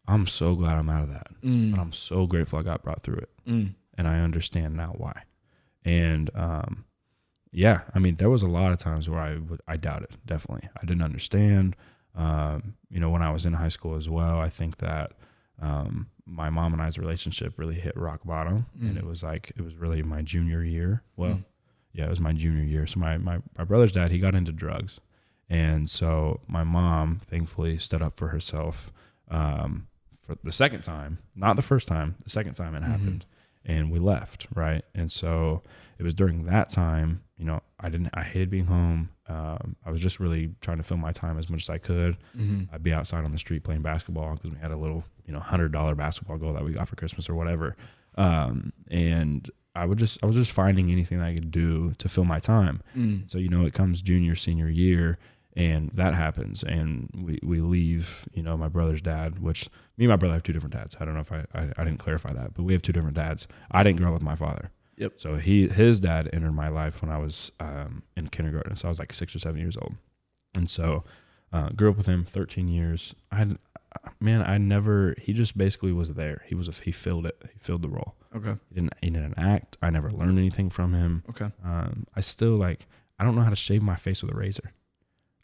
I'm so glad I'm out of that. Mm. And I'm so grateful I got brought through it. Mm. And I understand now why. And um, yeah, I mean, there was a lot of times where I would, I doubted, definitely. I didn't understand. Um, you know, when I was in high school as well, I think that um, my mom and I's relationship really hit rock bottom. And Mm. it was like, it was really my junior year. Well, Mm. yeah, it was my junior year. So my, my, my brother's dad, he got into drugs. And so my mom thankfully stood up for herself um, for the second time, not the first time, the second time it Mhm. happened. And we left, right? And so it was during that time, you know, I didn't, I hated being home. Um, I was just really trying to fill my time as much as I could. Mhm. I'd be outside on the street playing basketball because we had a little, you know, hundred dollar basketball goal that we got for Christmas or whatever. Um, and I would just, I was just finding anything that I could do to fill my time. Mm. So you know, it comes junior, senior year, and that happens, and we we leave. You know, my brother's dad, which me and my brother have two different dads. I don't know if I I, I didn't clarify that, but we have two different dads. I didn't grow up with my father. Yep. So he his dad entered my life when I was um, in kindergarten, so I was like six or seven years old, and so uh, grew up with him 13 years. I man, I never. He just basically was there. He was a, he filled it. He filled the role. Okay. He didn't he didn't act. I never learned anything from him. Okay. Um, I still like I don't know how to shave my face with a razor.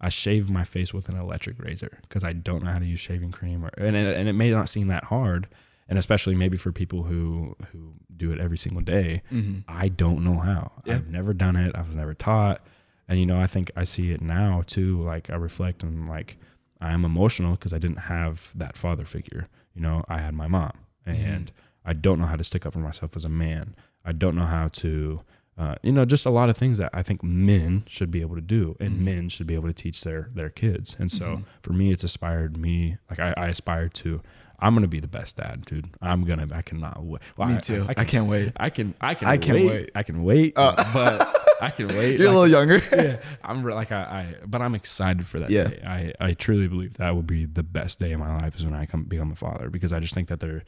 I shave my face with an electric razor because I don't know how to use shaving cream, or and it, and it may not seem that hard, and especially maybe for people who who do it every single day. Mm-hmm. I don't know how. Yeah. I've never done it. I was never taught, and you know I think I see it now too. Like I reflect and like I am emotional because I didn't have that father figure. You know I had my mom, and I don't know how to stick up for myself as a man. I don't know how to, uh, you know, just a lot of things that I think men should be able to do, and Mhm. men should be able to teach their their kids. And so Mhm. for me, it's inspired me. Like I, I aspire to. I'm gonna be the best dad, dude. I'm gonna. I cannot wait. Well, Me I- too. I, I, can, can't wait. I can. I can. I can't wait. wait. I can wait. Uh. but I can (laughs) wait. You're a little younger. (laughs) yeah, I'm re- like I, I, but I'm excited for that Yeah. day. I, I truly believe that will be the best day of my life is when I come become a father because I just think that there,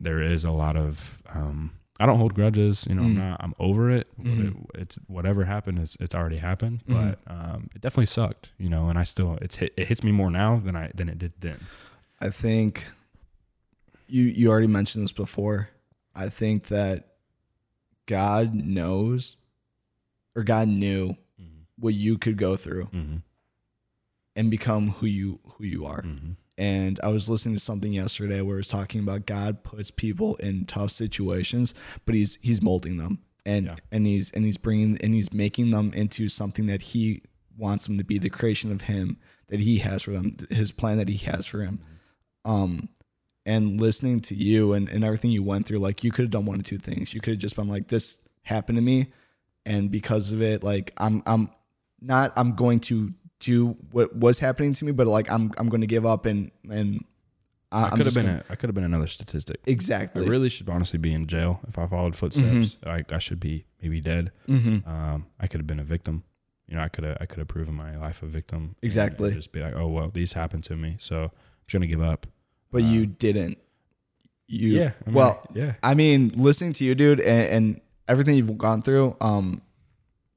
there is a lot of, um, I don't hold grudges. You know, I'm Mm. not. I'm over it. Mhm. It- It's whatever happened. It's it's already happened. Mhm. But um, it definitely sucked. You know, and I still it's hit, it hits me more now than I than it did then. I think you you already mentioned this before. I think that God knows or God knew what you could go through Mm-hmm. and become who you who you are. Mm-hmm. And I was listening to something yesterday where it was talking about God puts people in tough situations, but he's he's molding them and Yeah. and he's and he's bringing and he's making them into something that he wants them to be, the creation of him that he has for them, his plan that he has for him. Um, and listening to you and, and everything you went through, like you could have done one of two things. You could have just been like, this happened to me. And because of it, like I'm, I'm not, I'm going to do what was happening to me, but like, I'm, I'm going to give up and, and I, I could have been. gonna- A, I could have been another statistic. Exactly. I really should honestly be in jail if I followed footsteps. I, I should be maybe dead. mm-hmm. Um, I could have been a victim. You know, I could have I could have proven my life a victim. and- Exactly. and just be like, oh well, these happened to me, so I'm just gonna give up. But you Um, didn't. You, yeah. I mean, well, yeah. I mean, listening to you, dude, and, and everything you've gone through, um,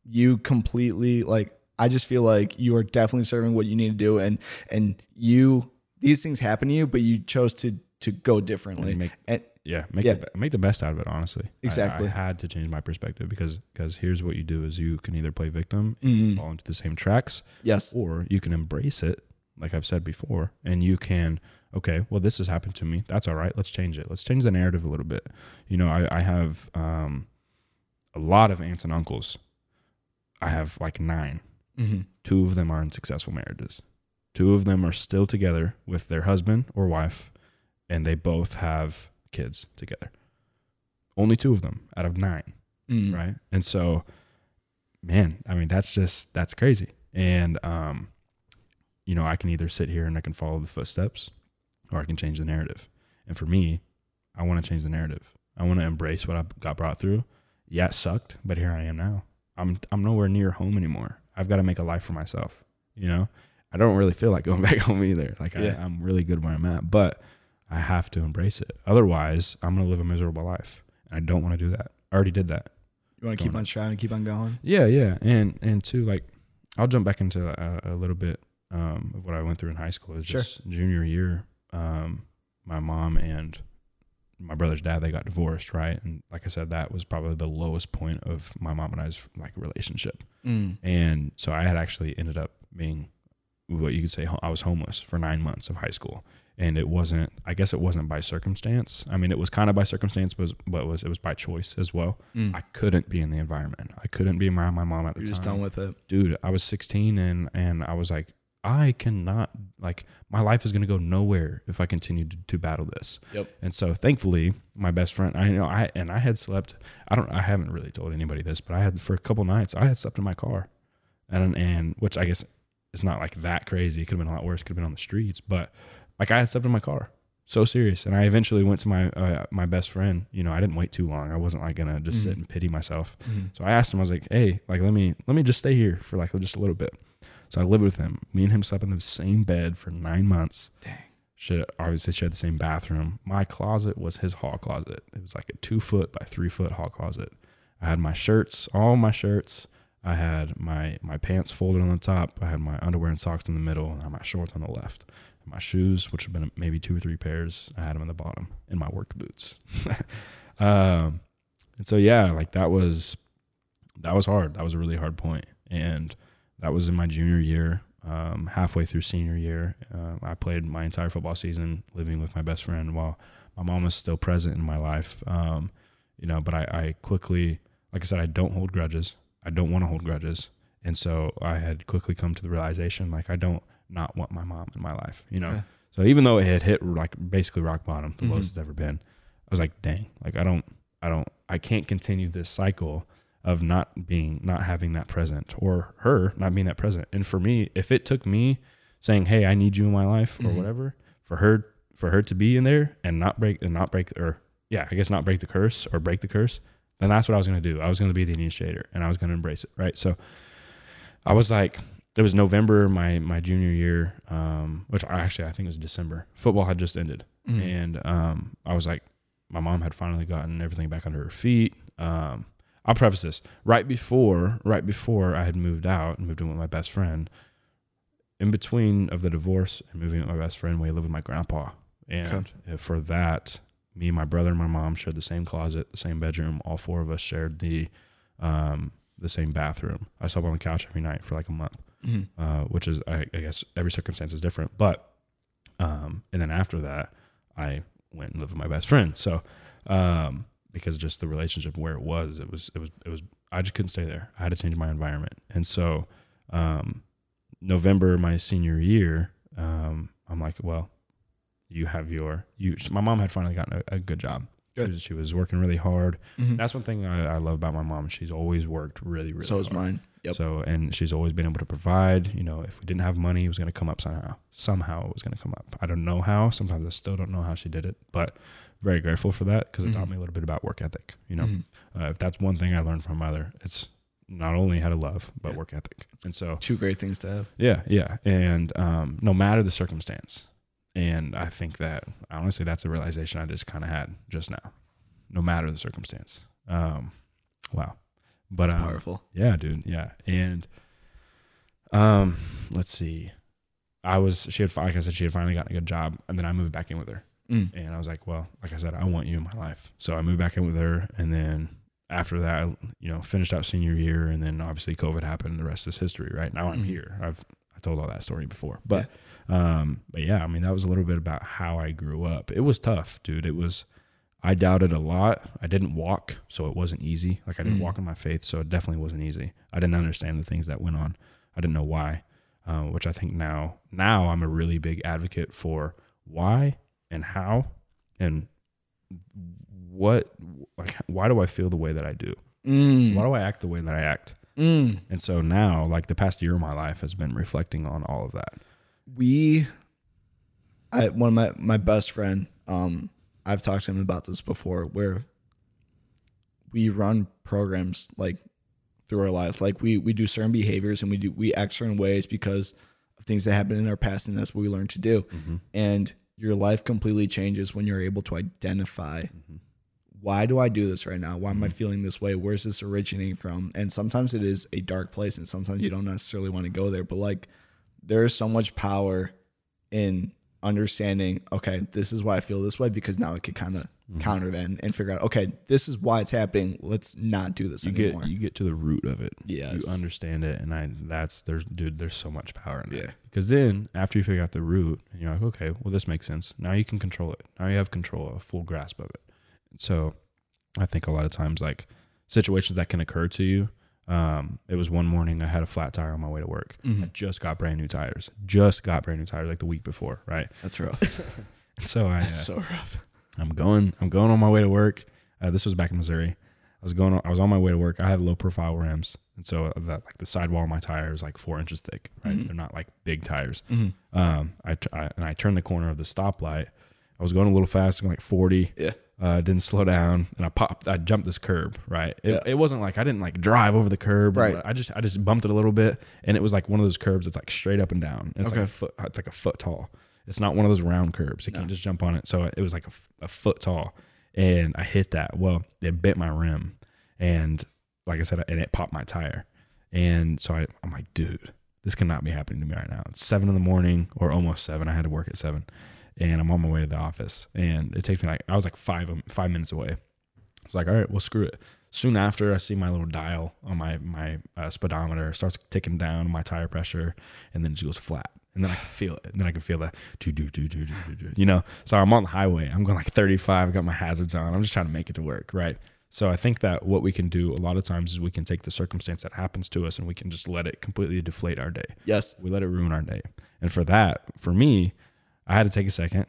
you completely like. I just feel like you are definitely serving what you need to do, and and you these things happen to you, but you chose to to go differently. Make, And yeah, make Yeah. The, make the best out of it. Honestly, Exactly. I, had to change my perspective because because here's what you do: is you can either play victim, mm, fall into the same tracks, yes, or you can embrace it, like I've said before, and you can, okay, well, this has happened to me. That's all right. Let's change it. Let's change the narrative a little bit. You know, I, I have um, a lot of aunts and uncles. I have like nine. hmm Two of them are in successful marriages. Two of them are still together with their husband or wife, and they both have kids together. Only two of them out of nine mm, right and so man i mean that's just that's crazy and um you know i can either sit here and i can follow the footsteps or i can change the narrative. And for me i want to change the narrative. I want to embrace what i got brought through. Yeah it sucked but here i am now. I'm i'm nowhere near home anymore. I've got to make a life for myself you know? I don't really feel like going (laughs) back home either. Like Yeah. I, i'm really good where i'm at but i have to embrace it. Otherwise i'm going to live a miserable life and i don't want to do that. I already did that. You want to keep on trying to keep on going? yeah, yeah, and and two, like, I'll jump back into a, a little bit um, of what I went through in high school. Is Sure. just junior year, um, my mom and my brother's dad they got divorced, right? And like I said, that was probably the lowest point of my mom and I's like relationship. Mm. And so I had actually ended up being what you could say I was homeless for nine months of high school. And it wasn't, I guess it wasn't by circumstance. I mean, it was kind of by circumstance, but, but it was, it was by choice as well. Mm. I couldn't be in the environment. I couldn't be around my mom at the time. You're time just done with it. dude, I was 16 and and I was like, I cannot like my life is gonna go nowhere if I continue to, to battle this. Yep. And so thankfully, my best friend, I know I and I had slept. I don't. I haven't really told anybody this, but I had for a couple nights. I had slept in my car, and and which I guess it's not like that crazy. It could have been a lot worse. Could have been on the streets, but like I had slept in my car. So serious, and I eventually went to my uh, my best friend. You know, I didn't wait too long. I wasn't like gonna just sit Mhm. and pity myself. Mhm. So I asked him, I was like, hey, like let me let me just stay here for like just a little bit. So I lived with him. Me and him slept in the same bed for nine months. Dang. Should obviously shared the same bathroom. My closet was his hall closet. It was like a two foot by three foot hall closet. I had my shirts, all my shirts. I had my my pants folded on the top. I had my underwear and socks in the middle, and I had my shorts on the left. And my shoes, which have been maybe two or three pairs, I had them in the bottom, and my work boots. (laughs) um, and so yeah, like that was that was hard. That was a really hard point, and that was in my junior year. Um, halfway through senior year, uh, I played my entire football season living with my best friend while my mom was still present in my life. Um, you know, but I, I quickly, like I said, I don't hold grudges. I don't want to hold grudges, and so I had quickly come to the realization, like I don't not want my mom in my life. You know, Yeah. so even though it had hit like basically rock bottom, the Mhm. lowest it's ever been, I was like, dang, like I don't, I don't, I can't continue this cycle of not being, not having that present or her not being that present. And for me, if it took me saying, Hey, I need you in my life or Mhm. whatever for her, for her to be in there and not break and not break or yeah, I guess not break the curse or break the curse, then that's what I was going to do. I was going to be the initiator and I was going to embrace it. Right. So I was like, it was November, my, my junior year, um, which I actually, I think it was December football had just ended Mhm. and um, I was like, my mom had finally gotten everything back under her feet. Um, I'll preface this right before, right before I had moved out and moved in with my best friend. In between of the divorce and moving with my best friend, we lived with my grandpa, and uh, for that, me, my brother, and my mom shared the same closet, the same bedroom. All four of us shared the um, the same bathroom. I slept on the couch every night for like a month Mhm. uh, which is I, I guess every circumstance is different. But um, and then after that, I went and lived with my best friend. So um, because just the relationship where it was, it was it was it was I just couldn't stay there. I had to change my environment, and so um, November my senior year, um, I'm like, well, you have your you. My mom had finally gotten a, a good job. Good. She was- working really hard. Mhm. That's one thing I, I love about my mom. She's always worked really, really. so is mine. Yep. So, and she's always been able to provide. You know, if we didn't have money, it was going to come up somehow. Somehow it was going to come up. I don't know how. Sometimes I still don't know how she did it, but very grateful for that because it taught Mhm. me a little bit about work ethic. You know, Mhm. uh, if that's one thing I learned from my mother, it's not only how to love, but Yeah. work ethic. And so, Two great things to have. yeah, yeah. And um, no matter the circumstance. And I think that honestly, that's a realization I just kind of had just now. No matter the circumstance. Um, wow. But um, powerful. yeah, dude. Yeah. And um, let's see. I was she had like I said she had finally gotten a good job, and then I moved back in with her, Mm. and I was like, well, like I said, I want you in my life, so I moved back in with her, and then after that, I, you know, finished out senior year, and then obviously COVID happened, and the rest is history. Right now, I'm Mhm. here. I've I told all that story before, but um, but yeah, I mean that was a little bit about how I grew up. It was tough, dude. It was. I doubted a lot. I didn't walk, so it wasn't easy. Like I didn't Mm. walk in my faith, so it definitely wasn't easy. I didn't understand the things that went on. I didn't know why, uh, which I think now now I'm a really big advocate for why and how and what like why do I feel the way that I do? Mm. Why do I act the way that I act? Mm. And so now, like the past year of my life has been reflecting on all of that. we I one of my my best friend um I've talked to him about this before where we run programs like through our life like we we do certain behaviors and we do we act certain ways because of things that happened in our past and that's what we learn to do and your life completely changes when you're able to identify why do I do this right now? Why am I mm-hmm. feeling this way? Where's this originating from? And sometimes it is a dark place, and sometimes you don't necessarily want to go there. But like, there is so much power in understanding, okay, this is why I feel this way because now I could kind of Mm-hmm. counter then and figure out, okay, this is why it's happening. Let's not do this you anymore. get you get to the root of it. Yes. You understand it, and I that's there's dude. There's so much power in it. Yeah. Because then after you figure out the root, and you're like, okay, well this makes sense. Now you can control it. Now you have control, a full grasp of it. and So, I think a lot of times like situations that can occur to you. Um, it was one morning I had a flat tire on my way to work. Mm-hmm. I just got brand new tires. Just got brand new tires like the week before, right? That's rough. (laughs) So I uh, so rough. I'm going. I'm going on my way to work. Uh, this was back in Missouri. I was going. I was on my way to work. I have low profile rims, and so that like the sidewall of my tire is like four inches thick. Right, Mhm. they're not like big tires. Mm-hmm. Um, I, I and I turned the corner of the stoplight. I was going a little fast, going like 40. Yeah. Uh, didn't slow down, and I popped. I jumped this curb. Right. It, Yeah. it wasn't like I didn't like drive over the curb. Right. I just I just bumped it a little bit, and it was like one of those curbs that's like straight up and down. It's Okay. like a foot. It's like a foot tall. It's not one of those round curbs. You No. can't just jump on it. So it was like a foot tall, and I hit that. Well, it bit my rim, and like I said, and it popped my tire. And so I, I'm like, dude, this cannot be happening to me right now. It's seven in the morning or almost seven. I had to work at seven, and I'm on my way to the office. And it takes me like I was like five five minutes away. It's like, all right, well, screw it. Soon after, I see my little dial on my my uh, speedometer starts ticking down my tire pressure, and then it just goes flat. And then I can feel it. And then I can feel that do do do do do do. You know. So I'm on the highway. I'm going like 35. I got my hazards on. I'm just trying to make it to work, right? So I think that what we can do a lot of times is we can take the circumstance that happens to us and we can just let it completely deflate our day. Yes. We let it ruin our day. And for that, for me, I had to take a second,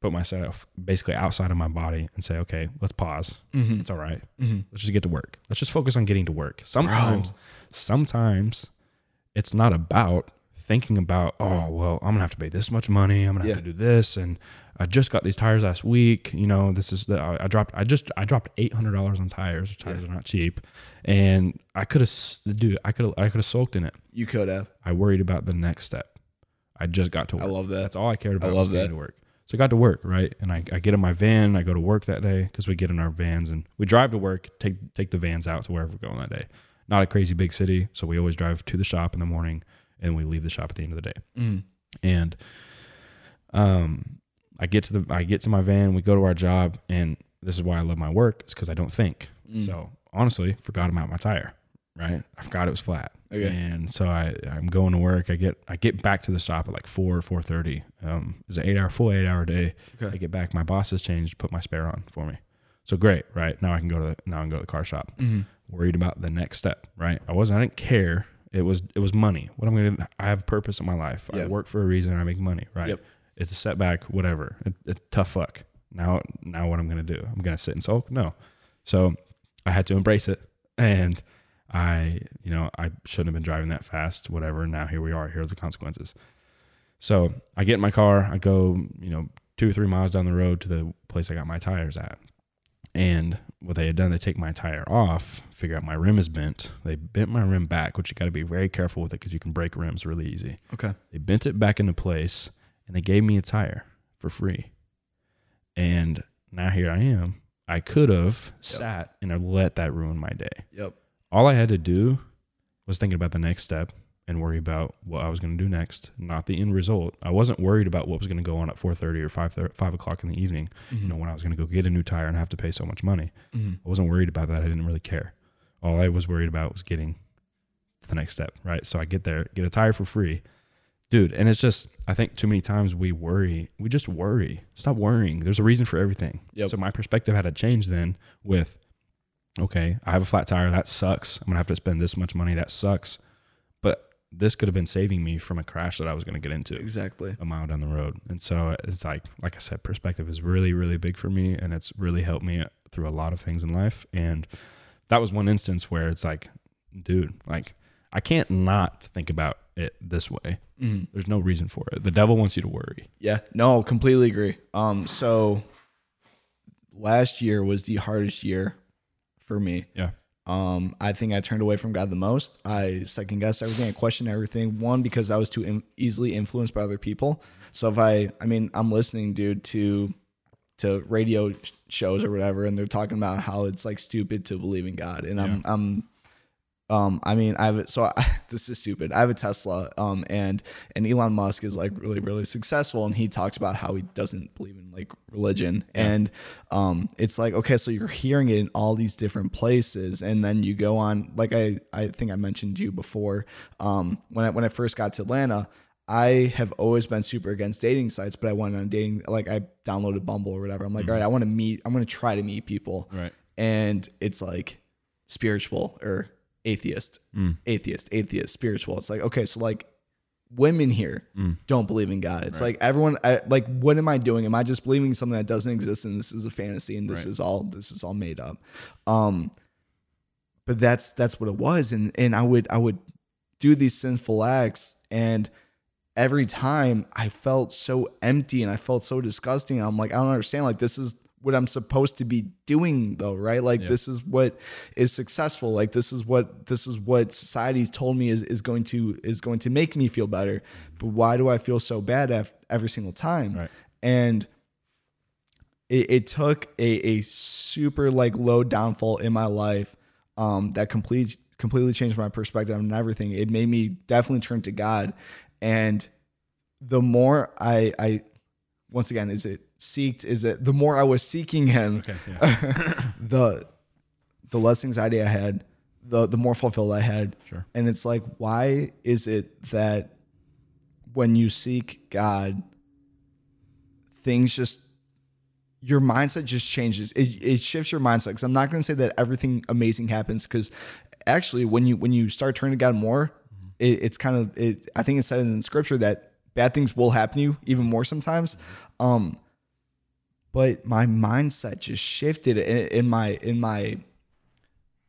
put myself basically outside of my body and say, okay, let's pause. Mm-hmm. It's all right. Mm-hmm. Let's just get to work. Let's just focus on getting to work. Sometimes, sometimes it's not about thinking about, oh, well, I'm gonna have to pay this much money. I'm gonna have to do this, and I just got these tires last week. You know, this is the I I dropped. I just I dropped eight hundred dollars on tires. Tires are not cheap, and I could have, dude, I could have, I could have soaked in it. You could have. I worried about the next step. I just got to work. I love that. That's all I cared about. I love that. to work. So I got to work, right? And I, I get in my van. I go to work that day because we get in our vans and we drive to work. Take take the vans out to wherever we're going that day. Not a crazy big city, so we always drive to the shop in the morning and we leave the shop at the end of the day. Mm. And um, I get to the I get to my van. We go to our job, and this is why I love my work. Is because I don't think. Mm. So honestly, forgot about my tire. Right, I forgot it was flat. Okay. And so I I'm going to work. I get I get back to the shop at like four four thirty. Um, it was an eight hour full eight hour day. Okay. I get back. My boss has changed, put my spare on for me. So great, right? Now I can go to the, now I can go to the car shop. Mm-hmm. Worried about the next step, right? I wasn't. I didn't care. It was it was money. What I'm gonna. I have purpose in my life. I work for a reason. I make money, right? Yep. It's a setback, whatever. It, it, tough luck. Now now what I'm gonna do? I'm gonna sit and sulk? No. So I had to embrace it, and I you know I shouldn't have been driving that fast. Whatever. Now here we are. Here's the consequences. So I get in my car. I go you know two or three miles down the road to the place I got my tires at. And what they had done, they take my tire off, figure out my rim is bent. They bent my rim back, which you got to be very careful with it because you can break rims really easy. Okay. They bent it back into place and they gave me a tire for free. And now here I am. I could have sat and let that ruin my day. Yep. All I had to do was thinking about the next step and worry about what I was going to do next, not the end result. I wasn't worried about what was going to go on at 4.30 or 5, 5 o'clock in the evening, you know, when I was going to go get a new tire and have to pay so much money. Mm-hmm. I wasn't worried about that. I didn't really care. All I was worried about was getting to the next step, right? So I get there, get a tire for free. Dude, and it's just I think too many times we worry. We just worry. Stop worrying. There's a reason for everything. Yep. So my perspective had to change then with okay, I have a flat tire, that sucks. I'm going to have to spend this much money, that sucks. This could have been saving me from a crash that I was going to get into Exactly. a mile down the road. And so it's like, like I said, perspective is really, really big for me, and it's really helped me through a lot of things in life. And that was one instance where it's like, dude, like I can't not think about it this way. Mm-hmm. There's no reason for it. The devil wants you to worry. Yeah, no, completely agree. Um, so last year was the hardest year for me. Yeah. Um, I think I turned away from God the most. I second guessed everything. I questioned everything. One because I was too in, easily influenced by other people. So if I, I mean, I'm listening, dude, to to radio shows or whatever, and they're talking about how it's like stupid to believe in God, and I'm I'm Um, I mean, I have so I, (laughs) this is stupid. I have a Tesla, um, and and Elon Musk is like really really successful, and he talks about how he doesn't believe in like religion, and um, it's like okay, so you're hearing it in all these different places, and then you go on like I I think I mentioned you before, um, when I when I first got to Atlanta. I have always been super against dating sites, but I went on dating like I downloaded Bumble or whatever. I'm like, all right, I want to meet. I'm going to try to meet people, Right. and it's like spiritual or atheist, Mm. atheist, atheist, spiritual. It's like okay, so like women here Mm. don't believe in God. It's like everyone, I, like what am I doing? Am I just believing something that doesn't exist and this is a fantasy and this Right. is all this is all made up? Um, but that's that's what it was, and and I would I would do these sinful acts and every time I felt so empty and I felt so disgusting. I'm like, I don't understand. Like, this is what I'm supposed to be doing though, right? Like Yeah. this is what is successful. Like this is what this is what society's told me is, is going to is going to make me feel better. But why do I feel so bad af- every single time? Right. And it, it took a, a super like low downfall in my life um, that complete, completely changed my perspective on everything. It made me definitely turn to God. And the more I, I once again, is it seeked? Is it the more I was seeking Him, Okay. Yeah. (laughs) the the less anxiety I had, the the more fulfilled I had. Sure. And it's like, why is it that when you seek God, things just your mindset just changes. It, it shifts your mindset. Because I'm not going to say that everything amazing happens. Because actually, when you when you start turning to God more, it, it's kind of it. I think it's said in Scripture that bad things will happen to you even more sometimes. Um, but my mindset just shifted, and in my in my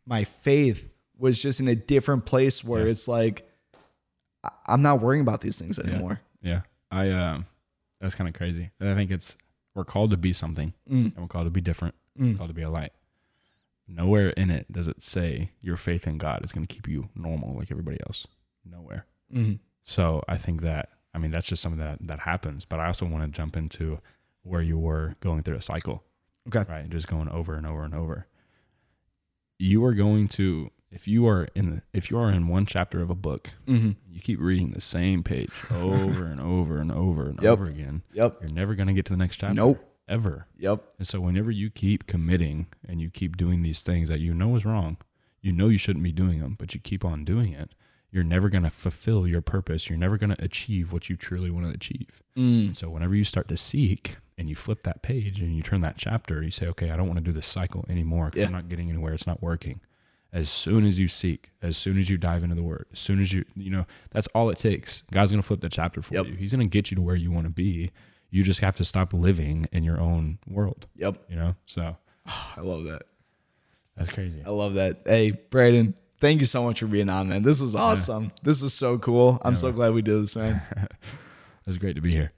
my faith was just in a different place where Yeah. it's like I'm not worrying about these things anymore. Yeah. I um that's kind of crazy. I think it's we're called to be something Mm. and we're called to be different. Mm. Called to be a light. Nowhere in it does it say your faith in God is going to keep you normal like everybody else. Nowhere. Mhm. So I think that I mean that's just something that that happens. But I also want to jump into where you were going through a cycle, Okay. right? Just going over and over and over. You are going to if you are in if you are in one chapter of a book, hmm you keep reading the same page (laughs) over and over and over and Yep. over again. Yep. You're never going to get to the next chapter. Nope. Ever. Yep. And so whenever you keep committing and you keep doing these things that you know is wrong, you know you shouldn't be doing them, but you keep on doing it, you're never going to fulfill your purpose. You're never going to achieve what you truly want to achieve. Mm. And so whenever you start to seek and you flip that page and you turn that chapter, you say, okay, I don't want to do this cycle anymore because Yeah. I'm not getting anywhere. It's not working. As soon as you seek, as soon as you dive into the word, as soon as you, you know, that's all it takes. God's going to flip the chapter for Yep. you. He's going to get you to where you want to be. You just have to stop living in your own world, Yep. you know? So (sighs) I love that. that's crazy. I love that. Hey, Brayden, thank you so much for being on, man. This was awesome. This was so cool. I'm Yeah, so man. glad we did this, man. (laughs) It was great to be here.